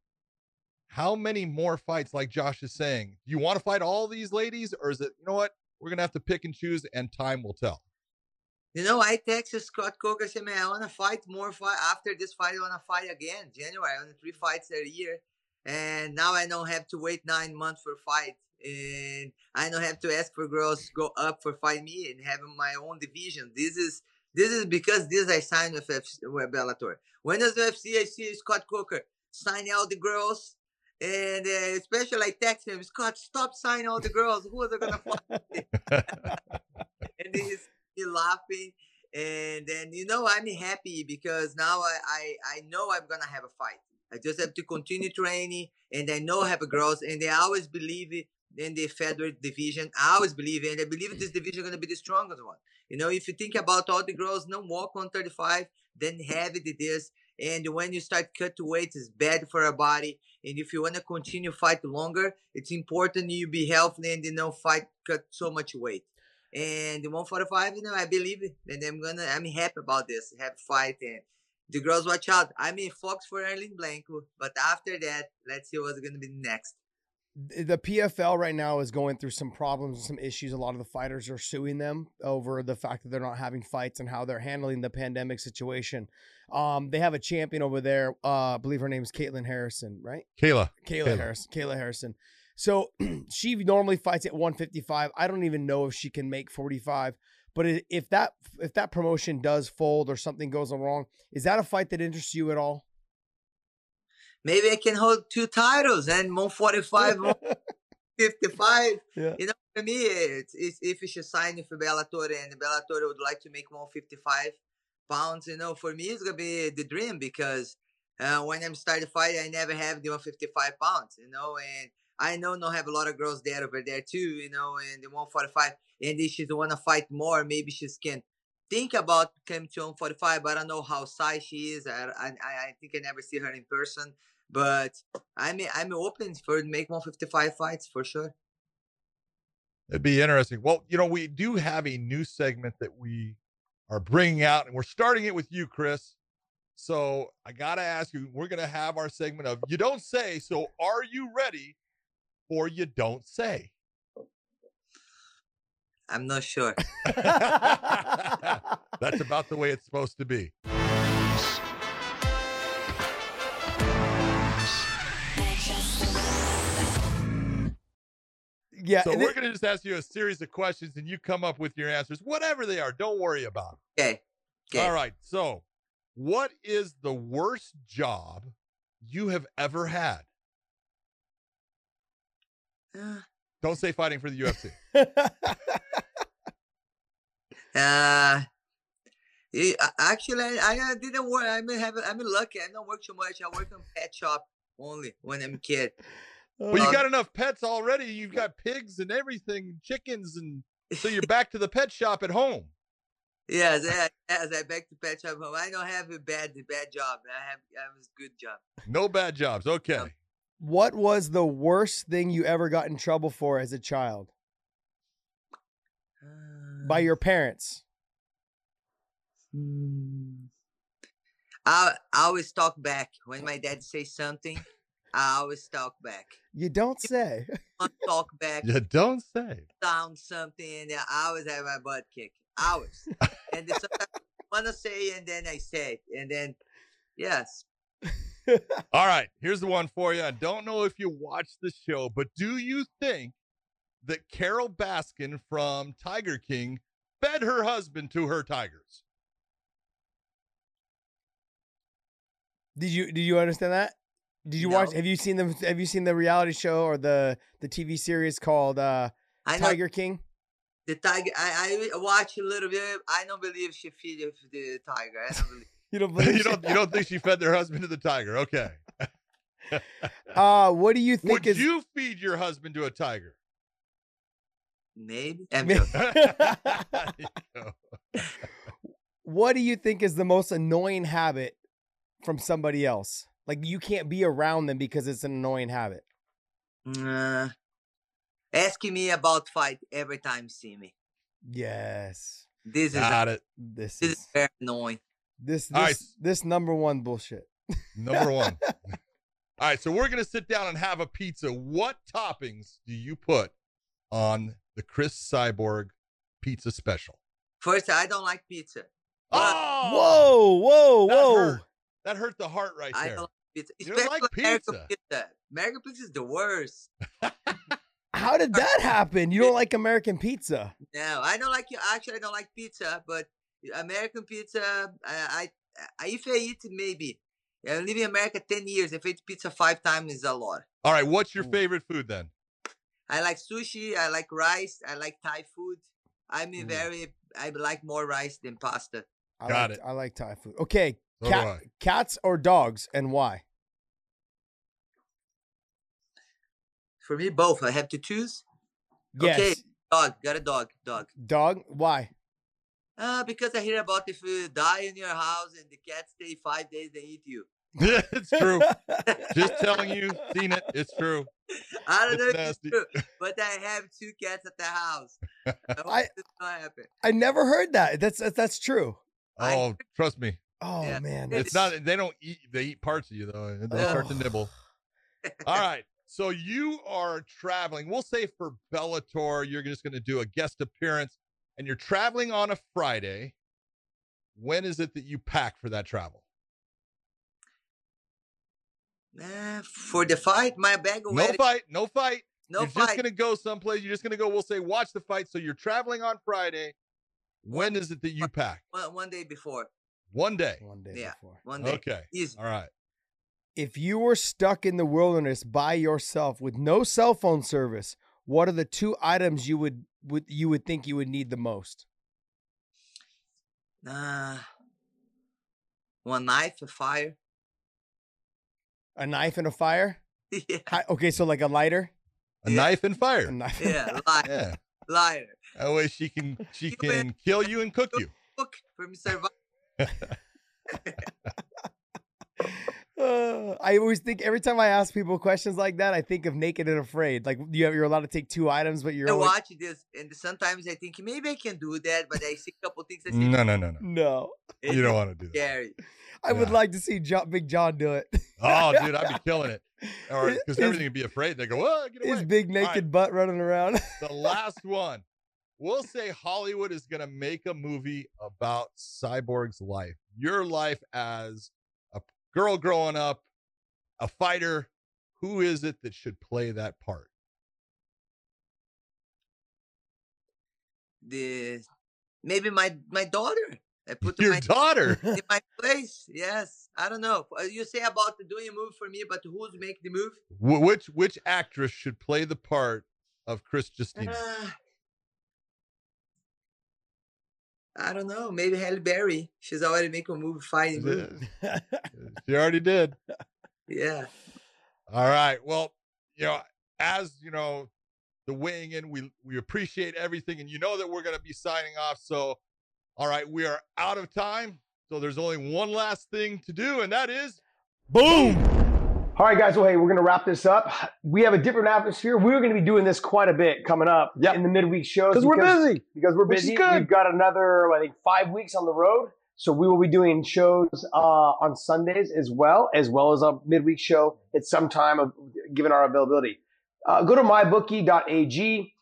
how many more fights, like Josh is saying, do you want to fight all these ladies, or is it, you know what, we're gonna have to pick and choose, and time will tell. You know, I texted Scott Coker. Said, "Man, I want to fight more. Fight after this fight, I want to fight again. January, I only three fights a year, and now I don't have to wait nine months for a fight, and I don't have to ask for girls to go up for fight me and having my own division. This is this is because this I signed with, FC, with Bellator. When does the UFC I see Scott Coker sign all the girls? And uh, especially I text him, Scott, stop signing all the girls. Who are they gonna fight? and he's he laughing. And then you know I'm happy because now I, I I know I'm gonna have a fight. I just have to continue training, and I know I have a girls, and they always believe it in the featherweight division. I always believe and I believe this division is gonna be the strongest one. You know, if you think about all the girls, no walk 135, then heavy it is. And when you start cut to weight, it's bad for our body. And if you want to continue fight longer, it's important you be healthy and you know fight cut so much weight. And the 145, you know, I believe it. And I'm gonna I'm happy about this. Have fight and the girls watch out. I mean, Fox for Arlene Blencowe, but after that, let's see what's gonna be next the PFL right now is going through some problems and some issues. A lot of the fighters are suing them over the fact that they're not having fights and how they're handling the pandemic situation. Um, they have a champion over there. Uh, I believe her name is Caitlin Harrison, right? Kayla. Kayla, Kayla. Harrison. Kayla Harrison. So she normally fights at 155. I don't even know if she can make 45. But if that if that promotion does fold or something goes wrong, is that a fight that interests you at all? Maybe I can hold two titles and 145, 155. Yeah. You know, for me, it's, it's if you should sign for Bellator and Bellator would like to make 155 pounds, you know, for me, it's going to be the dream because uh, when I'm starting to fight, I never have the 155 pounds, you know, and I know not have a lot of girls there over there too, you know, and the 145, and if she want to fight more, maybe she can think about coming to 145, but I don't know how size she is. I, I, I think I never see her in person. But I'm I'm open for make 155 fights for sure. It'd be interesting. Well, you know, we do have a new segment that we are bringing out, and we're starting it with you, Cris. So I gotta ask you, we're gonna have our segment of you don't say. So are you ready for you don't say? I'm not sure. That's about the way it's supposed to be. Yeah. So we're going to just ask you a series of questions and you come up with your answers, whatever they are. Don't worry about them. Okay. okay. All right. So, what is the worst job you have ever had? Uh, Don't say fighting for the UFC. uh, actually, I, I didn't work. I mean, have I'm lucky. I don't work too much. I work in pet shop only when I'm a kid. Well, you uh, got enough pets already. You've got pigs and everything, chickens, and so you're back to the pet shop at home. Yes, as I back to pet shop home. I don't have a bad bad job. I have I have a good job. No bad jobs. Okay. What was the worst thing you ever got in trouble for as a child? Uh, By your parents. Hmm. I I always talk back when my dad says something. I always talk back. You don't say. I talk back. You don't say. Sound something. Yeah, I always have my butt kicked. Always. and then sometimes I want to say, and then I say it. And then, yes. All right. Here's the one for you. I don't know if you watch the show, but do you think that Carole Baskin from Tiger King fed her husband to her tigers? Did you did you understand that? Did you no. watch? Have you seen the Have you seen the reality show or the the TV series called uh, Tiger King? The tiger. I, I watch a little bit. I don't believe she feed the tiger. I don't believe. you don't believe? you don't. You don't think she fed their husband to the tiger? Okay. uh, what do you think? Would is... you feed your husband to a tiger? Maybe. what do you think is the most annoying habit from somebody else? Like you can't be around them because it's an annoying habit. Uh, asking me about fight every time see me. Yes. This Got is it. This, this is, is very annoying. This this right. this number one bullshit. Number one. All right, so we're gonna sit down and have a pizza. What toppings do you put on the Cris Cyborg pizza special? First, I don't like pizza. Oh, Whoa, whoa, that whoa. Hurt. That hurt the heart right I there. don't like pizza. You don't like Especially American pizza? pizza. American pizza is the worst. How did that happen? You don't like American pizza? No, I don't like. You. Actually, I don't like pizza, but American pizza. I, I, I if I eat maybe. I live in America ten years. If I eat pizza five times, is a lot. All right, what's your favorite food then? I like sushi. I like rice. I like Thai food. I'm Mm. very. I like more rice than pasta. I Got like, it. I like Thai food. Okay, So cat, cats or dogs, and why? For me, both. I have to choose. Yes, Okay. Dog. Got a dog. Dog. dog. Why? Uh, because I hear about if you die in your house and the cats stay five days, they eat you. it's true. Just telling you, seen it. It's true. I don't It's know if nasty. it's true, but I have two cats at the house. I I- this not happen. I never heard that. That's that's, that's true. I- Oh, trust me. Oh Yeah. man, It's that's not. They don't eat. They eat parts of you though. and They start to nibble. All right. So you are traveling. We'll say for Bellator, you're just going to do a guest appearance, and you're traveling on a Friday. When is it that you pack for that travel? Uh, for the fight, my bag Already. No already. fight. No fight. No fight. you're fight. just going to go someplace. You're just going to go. We'll say watch the fight. So you're traveling on Friday. When is it that you pack? one, one day before. One day. one day Yeah. before. One day. Okay. Easy. All right. If you were stuck in the wilderness by yourself with no cell phone service, what are the two items you would would you would think you would need the most? Uh, one knife, a fire. A knife and a fire? yeah. Hi- okay, so like a lighter. A Yeah. knife and fire. A knife. Yeah. lighter. Yeah. Liar. That way she can she can kill you and cook you. Cook for me survive. Uh, I always think every time I ask people questions like that, I think of Naked and Afraid. Like you have, you're allowed to take two items, but you're I only, watch this, and sometimes I think maybe I can do that, but I see a couple things. I say, No, no, no, no. no. "It's You don't want to do that. scary. I would like to see John, Big John do it. Oh, dude, I'd be killing it. Or because everything would be afraid. They go, oh, get His big naked right. butt running around. The last one. We'll say Hollywood is going to make a movie about Cyborg's life. Your life as a girl growing up, a fighter. Who is it that should play that part? The maybe my my daughter. I put Your my daughter. in my place. Yes, I don't know. Uh, You say about doing a move for me, but who's make the move? Which which actress should play the part of Cris Justino? Uh, I don't know. Maybe Halle Berry. She's already making a movie, fighting move. she already did. Yeah. All right. Well, you know, as you know, the weighing in, we we appreciate everything, and you know that we're going to be signing off. So, all right, we are out of time. So there's only one last thing to do, and that is boom. All right, guys. Well, hey, we're going to wrap this up. We have a different atmosphere. We're going to be doing this quite a bit coming up Yep. in the midweek shows Because we're busy. Because we're busy. good. We've got another, I think, five weeks on the road. So we will be doing shows uh, on Sundays as well, as well as a midweek show at some time of given our availability. Uh, go to mybookie.ag.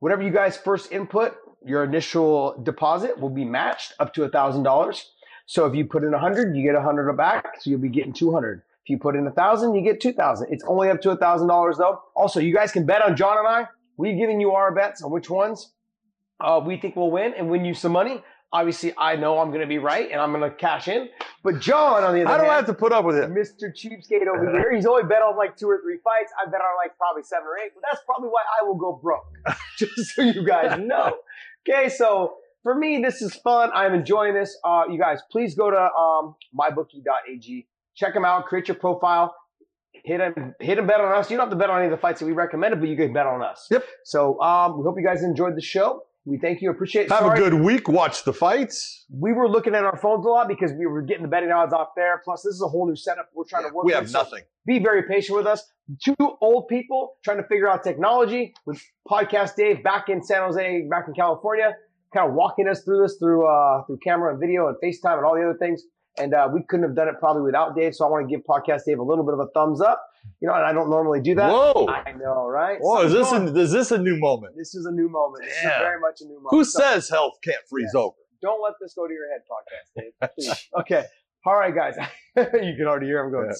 Whatever you guys first input, your initial deposit will be matched up to a thousand dollars. So if you put in a hundred, you get a hundred back. So you'll be getting two hundred. If you put in a thousand, you get two thousand. It's only up to a thousand dollars though. Also, you guys can bet on John and I. We've given you our bets on which ones uh, we think will win and win you some money. Obviously, I know I'm going to be right and I'm going to cash in. But John, on the other How do I hand, have to put up with it? Mr. Cheapskate over here. He's only bet on like two or three fights. I bet on like probably seven or eight, but that's probably why I will go broke. Just so you guys know. Okay, so for me, this is fun. I'm enjoying this. Uh, you guys, please go to um, mybookie.ag. Check them out. Create your profile. Hit them, hit them bet on us. You don't have to bet on any of the fights that we recommended, but you can bet on us. Yep. So um, we hope you guys enjoyed the show. We thank you. Appreciate it. Have Sorry- a good week. Watch the fights. we were looking at our phones a lot because we were getting the betting odds off there. Plus, this is a whole new setup we're trying to work. We with. have So nothing. Be very patient with us. Two old people trying to figure out technology with podcast Dave back in San Jose, back in California, kind of walking us through this through uh, through camera and video and FaceTime and all the other things. And uh, we couldn't have done it probably without Dave. So I want to give Podcast Dave a little bit of a thumbs up. You know, and I don't normally do that. Whoa! I know, right? Whoa, is this a, is this a new moment? this is a new moment. This is very much a new moment. Who So says health can't freeze over? don't let this go to your head, podcast, Dave. Okay. All right, guys. you can already hear him going. Yeah.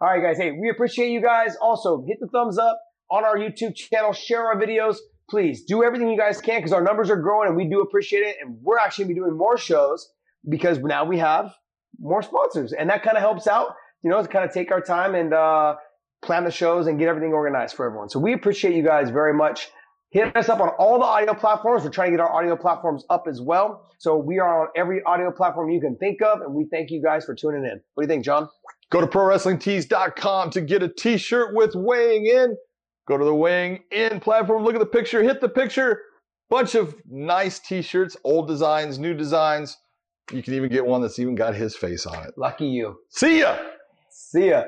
All right, guys. Hey, we appreciate you guys. Also, hit the thumbs up on our YouTube channel. Share our videos. Please do everything you guys can because our numbers are growing and we do appreciate it. And we're actually gonna be doing more shows because now we have more sponsors, and that kind of helps out. You know, to kind of take our time and uh, plan the shows and get everything organized for everyone. So we appreciate you guys very much. Hit us up on all the audio platforms. We're trying to get our audio platforms up as well. So we are on every audio platform you can think of, and we thank you guys for tuning in. What do you think, John? Go to prowrestlingtees.com to get a t-shirt with weighing in. Go to the weighing in platform, look at the picture, hit the picture. Bunch of nice t-shirts, old designs, new designs. You can even get one that's even got his face on it. Lucky you. See ya! See ya.